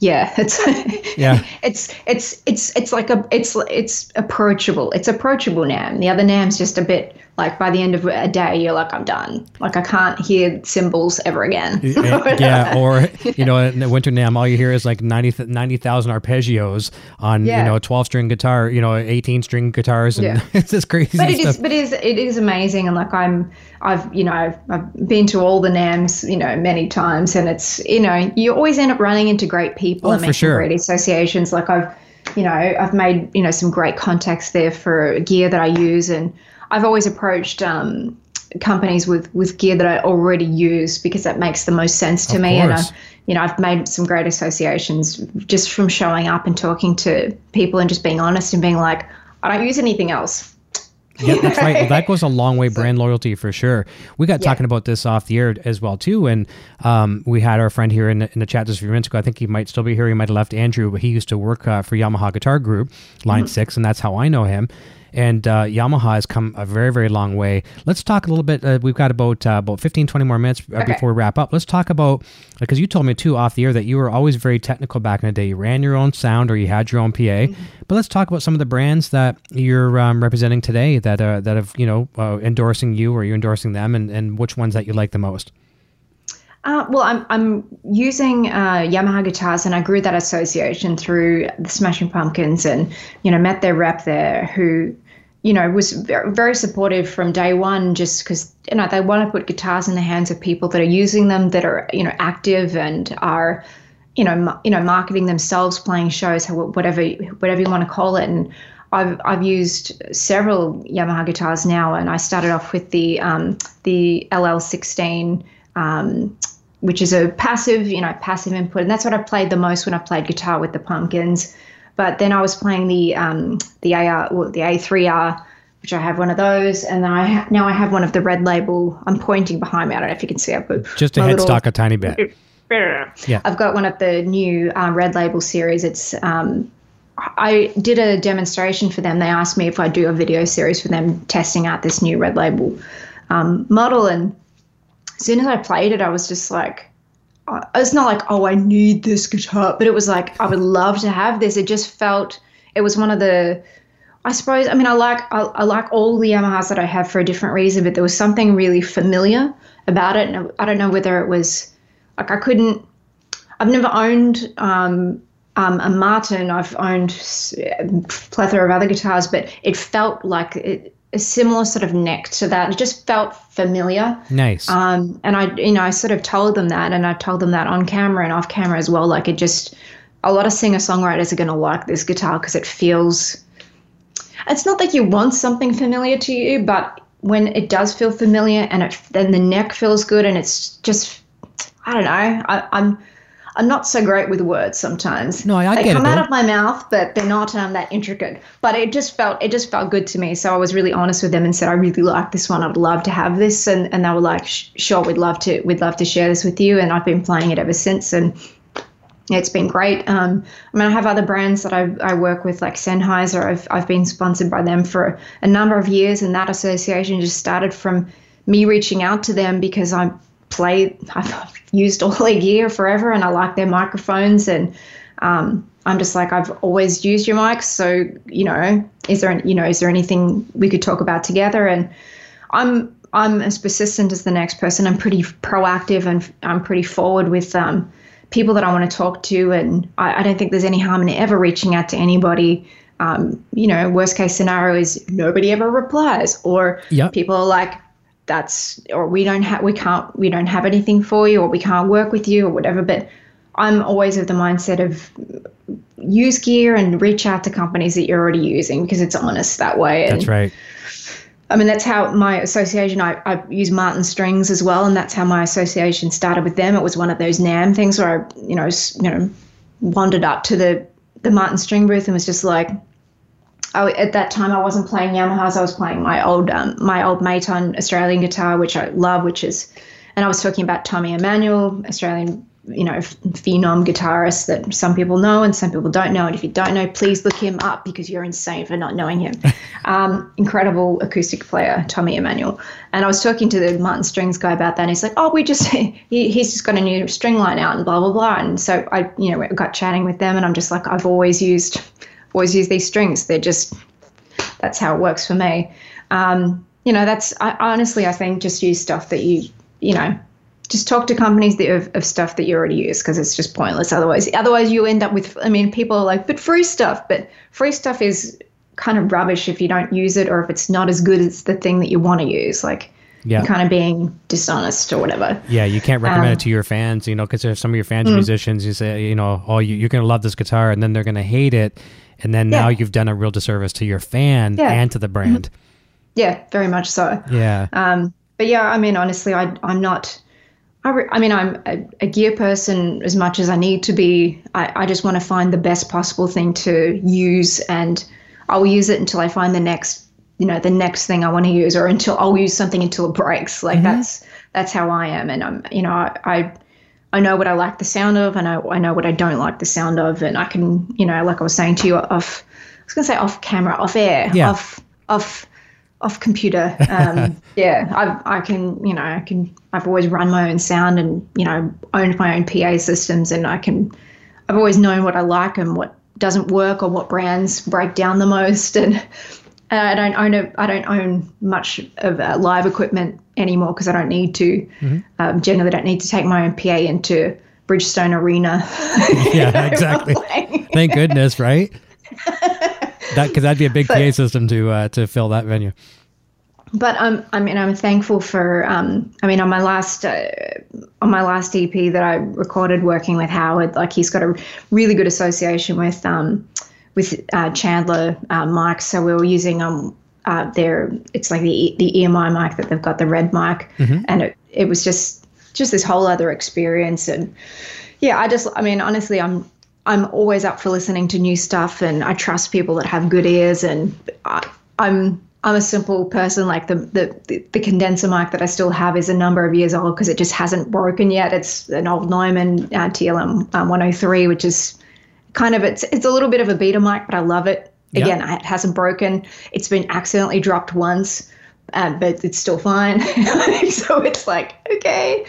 Yeah, (laughs) it's yeah. It's it's it's it's like a it's it's approachable. It's approachable now. And the other NAMM's just a bit like by the end of a day you're like i'm done like i can't hear cymbals ever again (laughs) yeah or you know in the winter NAMM all you hear is like 90 90,000 arpeggios on yeah. you know a 12 string guitar you know 18 string guitars and yeah. (laughs) it's just crazy but it stuff. is but it is it is amazing and like i'm i've you know I've, I've been to all the NAMMs you know many times and it's you know you always end up running into great people oh, and making sure. great associations like i've you know i've made you know some great contacts there for gear that i use and I've always approached um, companies with with gear that I already use because that makes the most sense to of me. Course. And I, you know, I've made some great associations just from showing up and talking to people and just being honest and being like, I don't use anything else. yeah, that's right. Well, that (laughs) goes a long way. Brand loyalty for sure. We got yeah. talking about this off the air as well too, and um, we had our friend here in the, in the chat just a few minutes ago. I think he might still be here. He might have left Andrew, but he used to work uh, for Yamaha Guitar Group, Line mm-hmm. Six, and that's how I know him. And uh, Yamaha has come a very, very long way. Let's talk a little bit. Uh, we've got about uh, about 15, 20 more minutes uh, Okay. before we wrap up. Let's talk about because you told me too off the air that you were always very technical back in the day. You ran your own sound or you had your own PA. Mm-hmm. But let's talk about some of the brands that you're um, representing today that uh, that have you know uh, endorsing you or you're endorsing them, and, and which ones that you like the most. Uh, well, I'm I'm using uh, Yamaha guitars, and I grew that association through the Smashing Pumpkins, and you know met their rep there, who you know was very, supportive from day one, just because you know they want to put guitars in the hands of people that are using them, that are you know active and are you know ma- you know marketing themselves, playing shows, whatever whatever you want to call it, and. I've, I've used several Yamaha guitars now, and I started off with the um, the LL16 um, which is a passive, you know, passive input, and that's what I played the most when I played guitar with the Pumpkins. But then I was playing the um, the AR, well, the A3R, which I have one of those, and then I ha- now I have one of the Red Label. I'm pointing behind me. I don't know if you can see. I put Just a my little- headstock a tiny bit. Yeah. I've got one of the new um, Red Label series. It's um, I did a demonstration for them. They asked me if I'd do a video series for them testing out this new Red Label um, model, and as soon as I played it, I was just like, uh, it's not like oh I need this guitar, but it was like I would love to have this. It just felt it was one of the I suppose I mean I like I, I like all the Yamahas that I have for a different reason, but there was something really familiar about it, and I don't know whether it was like I couldn't. I've never owned um, um, a Martin. I've owned a plethora of other guitars, but it felt like it, a similar sort of neck to that. It just felt familiar. Nice. Um, and I, you know, I sort of told them that, and I told them that on camera and off camera as well. Like it just, a lot of singer songwriters are going to like this guitar because it feels. It's not that you want something familiar to you, but when it does feel familiar and it then the neck feels good and it's just, I don't know. I, I'm. I'm not so great with words sometimes. No, I- they get it, come out though. of my mouth, but they're not um, that intricate. But it just felt it just felt good to me. So I was really honest with them and said I really like this one. I'd love to have this, and, and they were like, "Sure, we'd love to. We'd love to share this with you." And I've been playing it ever since, and it's been great. Um, I mean, I have other brands that I, I work with, like Sennheiser. I've I've been sponsored by them for a number of years, and that association just started from me reaching out to them because I play. I've used all their gear forever, and I like their microphones, and um, I'm just like I've always used your mics. So you know, is there you know is there anything we could talk about together? And I'm I'm as persistent as the next person. I'm pretty proactive and I'm pretty forward with um, people that I want to talk to, and I, I don't think there's any harm in ever reaching out to anybody. Um, you know, worst case scenario is nobody ever replies, or Yep. people are like, "That's," or we don't have, we can't, we don't have anything for you, or we can't work with you, or whatever. But I'm always of the mindset of use gear and reach out to companies that you're already using because it's honest that way. That's right. I mean, that's how my association, I, I use Martin Strings as well. And that's how my association started with them. It was one of those NAMM things where I, you know, you know, wandered up to the, the Martin String booth and was just like, I, at that time, I wasn't playing Yamahas. I was playing my old, um, my old Maton Australian guitar, which I love, which is, and I was talking about Tommy Emmanuel, Australian, you know, phenom guitarist that some people know and some people don't know. And if you don't know, please look him up because you're insane for not knowing him. (laughs) um, incredible acoustic player, Tommy Emmanuel. And I was talking to the Martin Strings guy about that. And he's like, oh, we just, (laughs) he, he's just got a new string line out and blah, blah, blah. And so I, you know, got chatting with them and I'm just like, I've always used, always use these strings. They're just, that's how it works for me. Um, you know, that's, I honestly, I think just use stuff that you, you know, just talk to companies that of, of stuff that you already use because it's just pointless otherwise otherwise you end up with i mean people are like but free stuff but free stuff is kind of rubbish if you don't use it or if it's not as good as the thing that you want to use like Yeah. you're kind of being dishonest or whatever Yeah, you can't recommend Um, it to your fans, you know, because if some of your fans Mm. are musicians, you say, you know, oh, you, you're going to love this guitar, and then they're going to hate it, and then now you've done a real disservice to your fan Yeah. Mm-hmm. and to the brand. yeah very much so Yeah, Um, but yeah, I mean, honestly, I, I'm not. I, re- I mean, I'm a, a gear person as much as I need to be. I, I just want to find the best possible thing to use, and I'll use it until I find the next, you know, the next thing I want to use, or until I'll use something until it breaks. Like that's that's how I am, and I'm, you know, I, I I know what I like the sound of, and I I know what I don't like the sound of, and I can, you know, like I was saying to you off, I was gonna say off camera, off air, Yeah. off off off computer. Um, (laughs) yeah, I I can you know I can I've always run my own sound and you know owned my own PA systems and I can I've always known what I like and what doesn't work or what brands break down the most (laughs) and. I don't own a, I don't own much of uh, live equipment anymore because I don't need to. Mm-hmm. Um, generally, don't need to take my own PA into Bridgestone Arena. (laughs) yeah, exactly. (laughs) Thank goodness, right? (laughs) that because that'd be a big but, PA system to uh, to fill that venue. But um, I mean, I'm thankful for. Um, I mean, on my last uh, on my last EP that I recorded working with Howard, like he's got a really good association with um, with uh, Chandler uh, mics. So we were using um uh, their it's like the the EMI mic that they've got the red mic, mm-hmm. and it it was just just this whole other experience and yeah I just I mean honestly I'm I'm always up for listening to new stuff and I trust people that have good ears and I, I'm I'm a simple person. Like the, the the condenser mic that I still have is a number of years old because it just hasn't broken yet. It's an old Neumann uh, TLM um, 103, which is kind of it's it's a little bit of a beta mic, but I love it. Again, yep. it hasn't broken. It's been accidentally dropped once, uh, but it's still fine. (laughs) so it's like okay,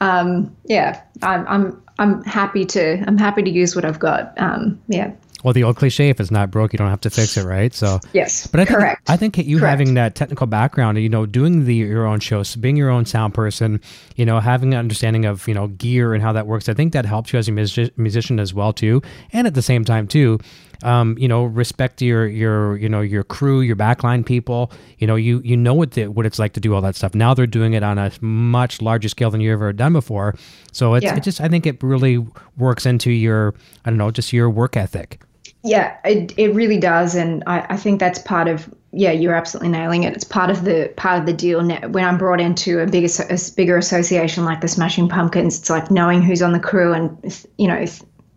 um, yeah. I'm I'm I'm happy to I'm happy to use what I've got. Um, yeah. Well, the old cliche, if it's not broke, you don't have to fix it, right? So yes, but I think, correct. I think you correct. having that technical background, you know, doing the your own shows, being your own sound person, you know, having an understanding of you know gear and how that works, I think that helps you as a music- musician as well too. And at the same time too, um, you know, respect your your you know your crew, your backline people. You know, you you know what the, what it's like to do all that stuff. Now they're doing it on a much larger scale than you've ever done before. So it's yeah. it just I think it really works into your I don't know just your work ethic. Yeah, it it really does, and I, I think that's part of yeah, you're absolutely nailing it. It's part of the part of the deal. When I'm brought into a bigger a bigger association like the Smashing Pumpkins, it's like knowing who's on the crew and you know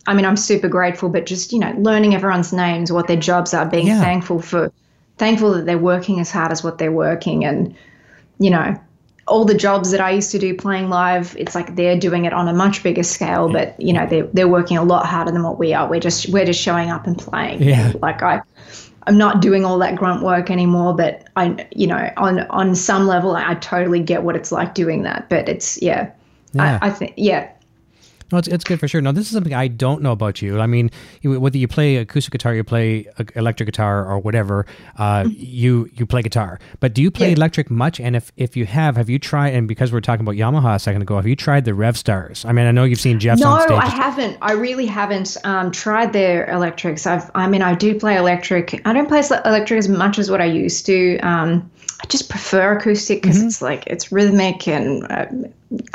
I mean, I'm super grateful, but just, you know, learning everyone's names, what their jobs are, being yeah. thankful for, thankful that they're working as hard as what they're working. And, you know, all the jobs that I used to do playing live, it's like they're doing it on a much bigger scale, but, you know, they're, they're working a lot harder than what we are. We're just, we're just showing up and playing. Yeah. Like I, I'm not doing all that grunt work anymore, but I, you know, on, on some level, I totally get what it's like doing that, but it's, yeah, yeah. I, I think, yeah, no, it's, it's good for sure. Now, this is something I don't know about you. I mean, whether you play acoustic guitar, you play electric guitar, or whatever, uh, mm-hmm. you you play guitar. But do you play yeah. electric much? And if if you have, have you tried? And because we are talking about Yamaha a second ago, have you tried the Revstars? I mean, I know you've seen Jeff no, on stage. I haven't. I really haven't um, tried their electrics. I've. I mean, I do play electric. I don't play electric as much as what I used to. Um, I just prefer acoustic because mm-hmm. it's like it's rhythmic and uh,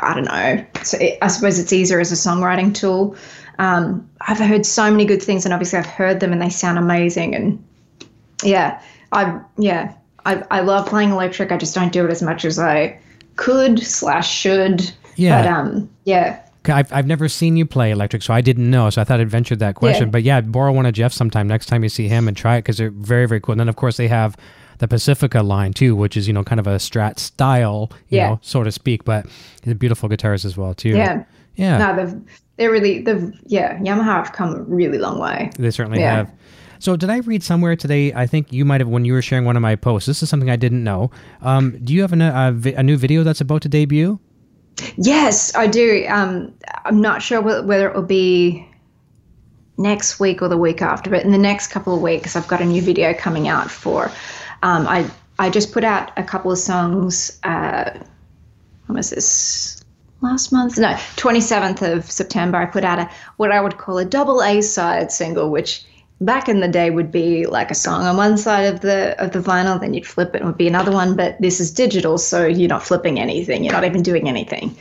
I don't know. So it, I suppose it's easier as a songwriting tool. Um, I've heard so many good things, and obviously I've heard them, and they sound amazing. And yeah, I yeah, I I love playing electric. I just don't do it as much as I could slash should. Yeah. But um, yeah. I've, I've never seen you play electric, so I didn't know. So I thought I'd venture that question. Yeah. But yeah, borrow one of Jeff's sometime next time you see him and try it because they're very, very cool. And then, of course, they have the Pacifica line too, which is you know kind of a Strat style, you yeah. know, so to speak, but the beautiful guitars as well too. Yeah, yeah. No, they've they're really they've yeah Yamaha have come a really long way. They certainly yeah. have. So did I read somewhere today? I think you might have when you were sharing one of my posts. This is something I didn't know. Um, do you have a, a, a new video that's about to debut? Yes, I do. Um, I'm not sure whether it will be next week or the week after, but in the next couple of weeks, I've got a new video coming out for um, I I just put out a couple of songs. Uh, when was this? Last month? No, 27th of September. I put out a what I would call a double A side single, which back in the day would be like a song on one side of the of the vinyl, then you'd flip it and would be another one. But this is digital, so you're not flipping anything. You're not even doing anything.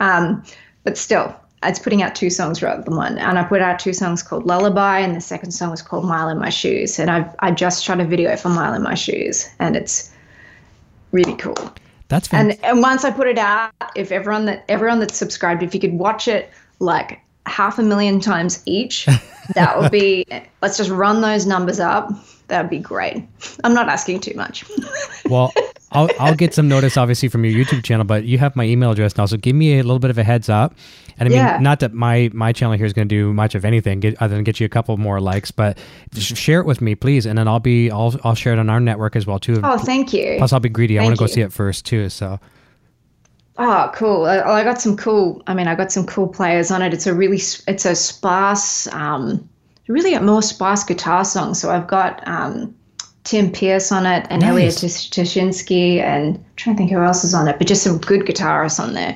Um, but still, it's putting out two songs rather than one. And I put out two songs called Lullaby, and the second song was called Mile in My Shoes. And I've I just shot a video for Mile in My Shoes, and it's really cool. That's fun. And and once I put it out, if everyone that everyone that's subscribed, if you could watch it like half a million times each, (laughs) that would be. let's just run those numbers up. That would be great. I'm not asking too much. (laughs) well, I'll I'll get some notice obviously from your YouTube channel, but you have my email address now, so give me a little bit of a heads up. And I mean, Yeah. not that my my channel here is going to do much of anything get, other than get you a couple more likes, but just share it with me, please, and then I'll be I'll I'll share it on our network as well too. Oh, thank you. Plus, I'll be greedy. I want to go see it first too. So Oh, cool. I, I got some cool. I mean, I got some cool players on it. It's a really, it's a sparse, um, really a more sparse guitar song. So I've got um, Tim Pierce on it and Nice. Elliot Tish- and I'm trying to think who else is on it, but just some good guitarists on there.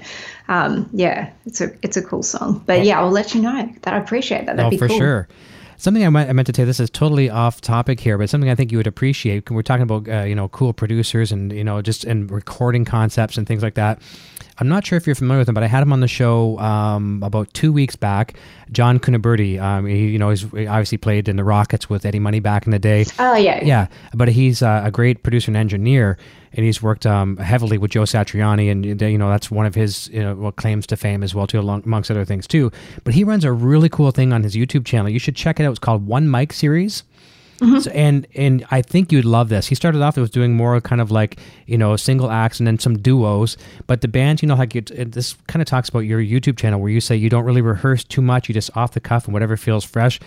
Um, yeah, it's a it's a cool song. But yeah, I'll let you know that I appreciate that. That'd oh, be for cool. sure. Something I meant, I meant to say. This is totally off topic here, but something I think you would appreciate. We're talking about uh, you know cool producers and you know just and recording concepts and things like that. I'm not sure if you're familiar with him, but I had him on the show um, about two weeks back. John Cuniberti. Um, he, you know, he's he obviously played in the Rockets with Eddie Money back in the day. Oh yeah, Yeah, but he's uh, a great producer and engineer, and he's worked um, heavily with Joe Satriani, and uh, you know that's one of his you know, claims to fame as well, too, along, amongst other things too. But he runs a really cool thing on his YouTube channel. You should check it out. It's called One Mic Series. Mm-hmm. So, and and I think you'd love this. He started off it was doing more kind of like you know single acts and then some duos. But the bands, you know, like it, it, this kind of talks about your YouTube channel where you say you don't really rehearse too much. You just off the cuff and whatever feels fresh.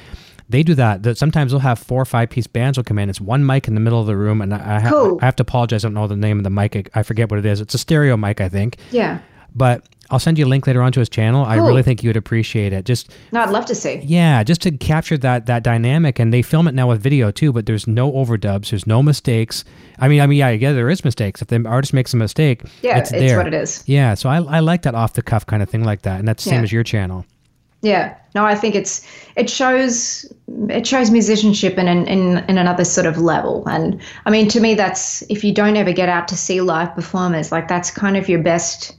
They do that. That sometimes they'll have four or five piece bands will come in. It's one mic in the middle of the room, and I, I, ha- Cool. I have to apologize. I don't know the name of the mic. I, I forget what it is. It's a stereo mic, I think. yeah. But I'll send you a link later on to his channel. I really think you would appreciate it. Just No, I'd love to see. yeah, just to capture that that dynamic, and they film it now with video too. But there's no overdubs. There's no mistakes. I mean, I mean, yeah, yeah, there is mistakes. If the artist makes a mistake, Yeah, it's it's there. what it is. Yeah, so I, I like that off the cuff kind of thing like that, and that's the same as your channel. Yeah. No, I think it's it shows it shows musicianship in, in in in another sort of level. And I mean to me that's if you don't ever get out to see live performers, like that's kind of your best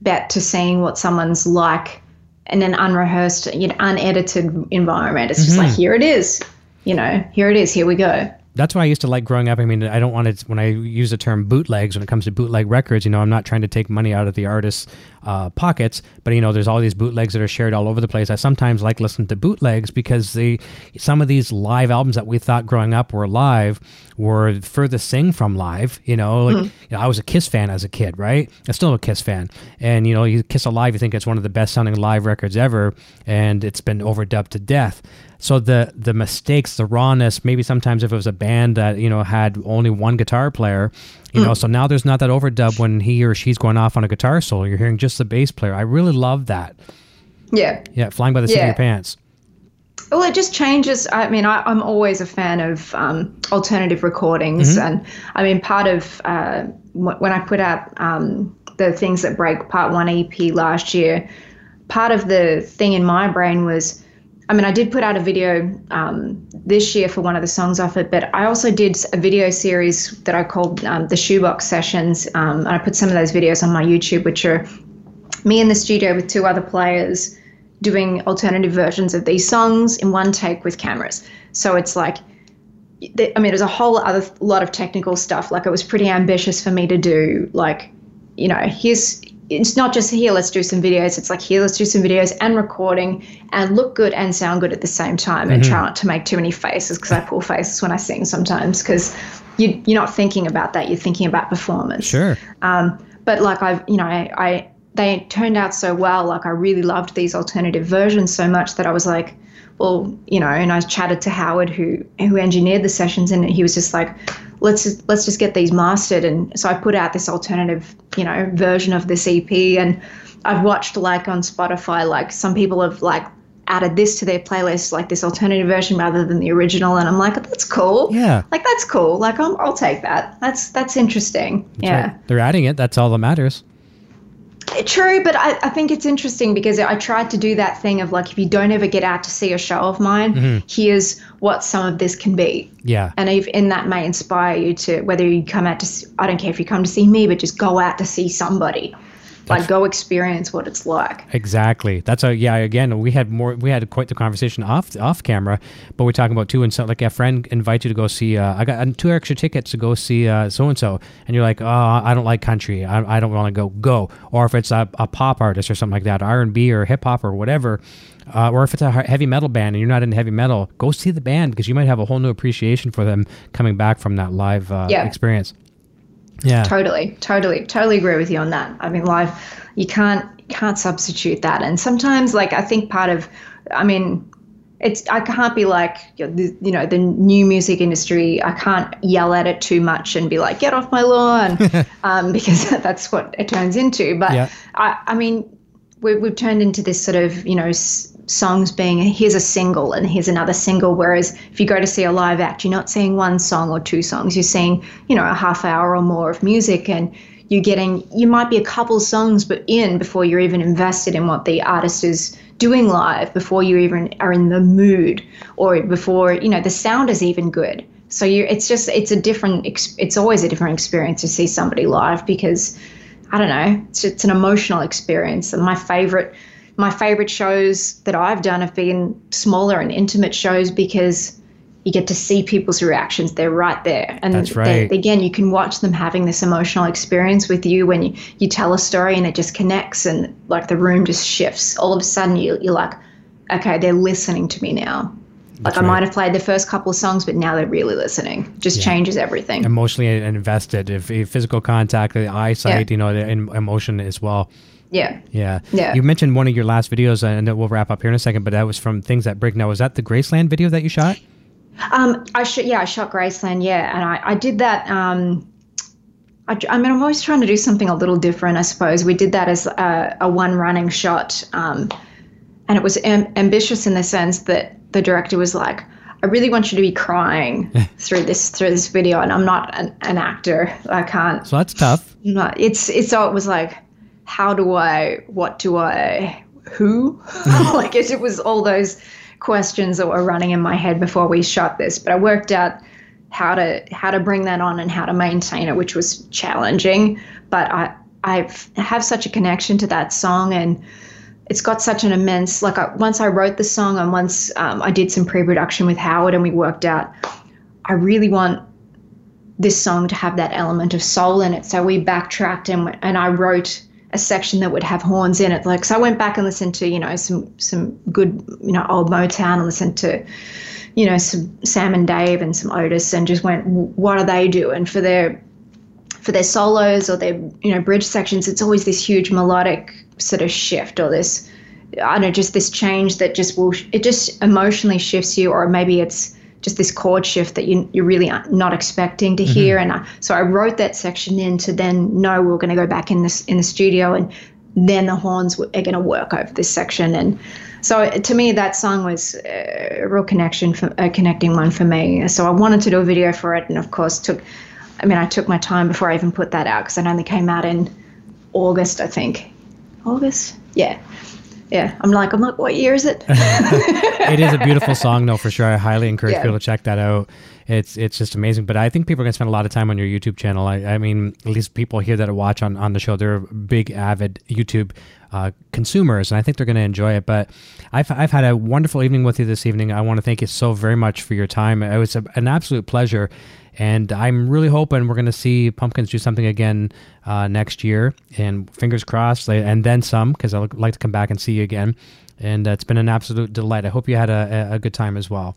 bet to seeing what someone's like in an unrehearsed, you know, unedited environment. It's just like mm-hmm. here it is. You know, here it is, here we go. That's why I used to like growing up. I mean, I don't want to when I use the term bootlegs when it comes to bootleg records. You know, I'm not trying to take money out of the artist's uh, pockets, but you know, there's all these bootlegs that are shared all over the place. I sometimes like listening to bootlegs because they some of these live albums that we thought growing up were live were furthest thing from live. You know, like you know, I was a Kiss fan as a kid, right? I'm still a Kiss fan, and you know, you Kiss Alive, you think it's one of the best sounding live records ever, and it's been overdubbed to death. So the the mistakes, the rawness, maybe sometimes if it was a band that you know had only one guitar player, you know, so now there's not that overdub when he or she's going off on a guitar solo. You're hearing just the bass player. I really love that. Yeah. Yeah, flying by the seat of your pants. Well, it just changes. I mean, I, I'm always a fan of um, alternative recordings, and I mean, part of uh, when I put out um, the things that break Part One EP last year, part of the thing in my brain was, I mean, I did put out a video um, this year for one of the songs off it, but I also did a video series that I called um, the Shoebox Sessions, um, and I put some of those videos on my YouTube, which are me in the studio with two other players doing alternative versions of these songs in one take with cameras. So it's like, I mean, there's a whole other lot of technical stuff. Like it was pretty ambitious for me to do. Like, you know, here's it's not just here. Let's do some videos. It's like here, let's do some videos and recording and look good and sound good at the same time. And try not to make too many faces because I pull faces when I sing sometimes because you you're not thinking about that. You're thinking about performance Sure. Um, but like I've, you know, I, I they turned out so well. Like I really loved these alternative versions so much that I was like, well, you know, and I chatted to Howard who who engineered the sessions, and he was just like, let's just, let's just get these mastered. And so I put out this alternative, you know, version of this EP, and I've watched like on Spotify, like some people have like added this to their playlist, like this alternative version rather than the original, and I'm like, that's cool. Yeah. Like that's cool. Like I'm, I'll take that. That's that's interesting. yeah. Right. They're adding it. That's all that matters. True, but I, I think it's interesting because I tried to do that thing of like, if you don't ever get out to see a show of mine, mm-hmm. here's what some of this can be. Yeah. And if, and that may inspire you to, whether you come out to, I don't care if you come to see me, but just go out to see somebody. Like, go experience what it's like. Exactly. That's a yeah. Again, we had more. We had quite the conversation off off camera, but we're talking about too. And so, like a friend invites you to go see. Uh, I got two extra tickets to go see so and so, and you're like, oh, I don't like country. I, I don't want to go. Go. Or if it's a, a pop artist or something like that, R and B or hip hop or whatever. Uh, or if it's a heavy metal band and you're not into heavy metal, go see the band because you might have a whole new appreciation for them coming back from that live uh, Yeah. experience. Yeah. Totally, totally, totally agree with you on that. I mean, live, you can't can't substitute that. And sometimes, like, I think part of, I mean, it's I can't be like you know the new music industry. I can't yell at it too much and be like, get off my lawn, (laughs) um, (laughs) because that's what it turns into. But Yeah. I, I mean, we, we've turned into this sort of you know s- songs being here's a single and here's another single. Whereas if you go to see a live act, you're not seeing one song or two songs. You're seeing you know a half hour or more of music and. You're getting, you might be a couple songs but in before you're even invested in what the artist is doing live, before you even are in the mood, or before you know the sound is even good. So you, it's just, it's a different, it's always a different experience to see somebody live because I don't know. It's it's an emotional experience. And my favorite my favorite shows that I've done have been smaller and intimate shows because you get to see people's reactions. They're right there. And That's they- again, you can watch them having this emotional experience with you when you, you tell a story and it just connects and like the room just shifts. All of a sudden you, you're like, okay, they're listening to me now. Like That's I right. might have played the first couple of songs, but now they're really listening. Just changes everything. Emotionally invested, if, if physical contact, the eyesight, Yeah. you know, the emotion as well. Yeah. Yeah. Yeah. You mentioned one of your last videos, and we'll wrap up here in a second, but that was from Things That Break. Now, was that the Graceland video that you shot? Um, I shot, yeah, I shot Graceland, yeah, and I, I did that. Um, I, I mean, I'm always trying to do something a little different, I suppose. We did that as a, a one running shot, um, and it was am- ambitious in the sense that the director was like, "I really want you to be crying (laughs) through this through this video," and I'm not an, an actor. I can't. So that's tough. Not- it's it's so it was like, how do I? What do I? Who? (laughs) like it, it was all those questions that were running in my head before we shot this. But I worked out how to how to bring that on and how to maintain it, which was challenging. But I I've have such a connection to that song and. It's got such an immense like I, once I wrote the song and once um, I did some pre-production with Howard and we worked out I really want this song to have that element of soul in it. So we backtracked and and I wrote a section that would have horns in it. Like so, I went back and listened to you know some some good you know old Motown and listened to you know some Sam and Dave and some Otis and just went what are they doing for their for their solos or their you know bridge sections. It's always this huge melodic sort of shift or this I don't know just this change that just will it just emotionally shifts you or maybe it's just this chord shift that you, you're really uh, not expecting to mm-hmm. hear. And I, so I wrote that section in to then know we are going to go back in this in the studio, and then the horns are going to work over this section. And so uh, to me, that song was uh, a real connection, for, a connecting one for me. So I wanted to do a video for it, and of course took. I mean, I took my time before I even put that out because it only came out in August, I think. August, yeah, yeah. I'm like, I'm like, what year is it? (laughs) it is a beautiful (laughs) song, though, for sure. I highly encourage Yeah. people to check that out. It's it's just amazing. But I think people are going to spend a lot of time on your YouTube channel. I, I mean, at least people here that watch on, on the show, they're big, avid YouTube uh, consumers, and I think they're going to enjoy it. But I've, I've had a wonderful evening with you this evening. I want to thank you so very much for your time. It was a, an absolute pleasure. And I'm really hoping we're going to see Pumpkins do something again uh, next year. And fingers crossed, and then some, because I'd like to come back and see you again. And uh, it's been an absolute delight. I hope you had a, a good time as well.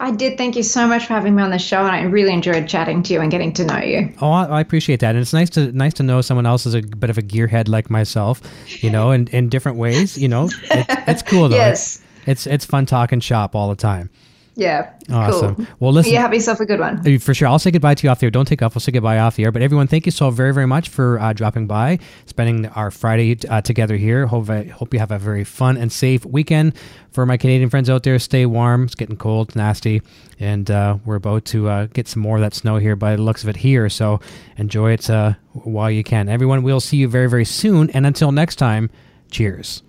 I did. Thank you so much for having me on the show, and I really enjoyed chatting to you and getting to know you. Oh, I, appreciate that, and it's nice to nice to know someone else is a bit of a gearhead like myself, you know, in, in different ways. You know, it, it's cool though. (laughs) Yes. it's it's fun talking shop all the time. Yeah. Awesome. Cool. Well, listen, You have yourself a good one. Uh, For sure. I'll say goodbye to you off the air. Don't take off. We'll say goodbye off the air. But everyone, thank you so very, very much for uh, dropping by, spending our Friday uh, together here. Hope, I hope you have a very fun and safe weekend. For my Canadian friends out there, stay warm. It's getting cold, nasty. And uh, we're about to uh, get some more of that snow here by the looks of it here. So enjoy it uh, while you can. Everyone, we'll see you very, very soon. And until next time, cheers.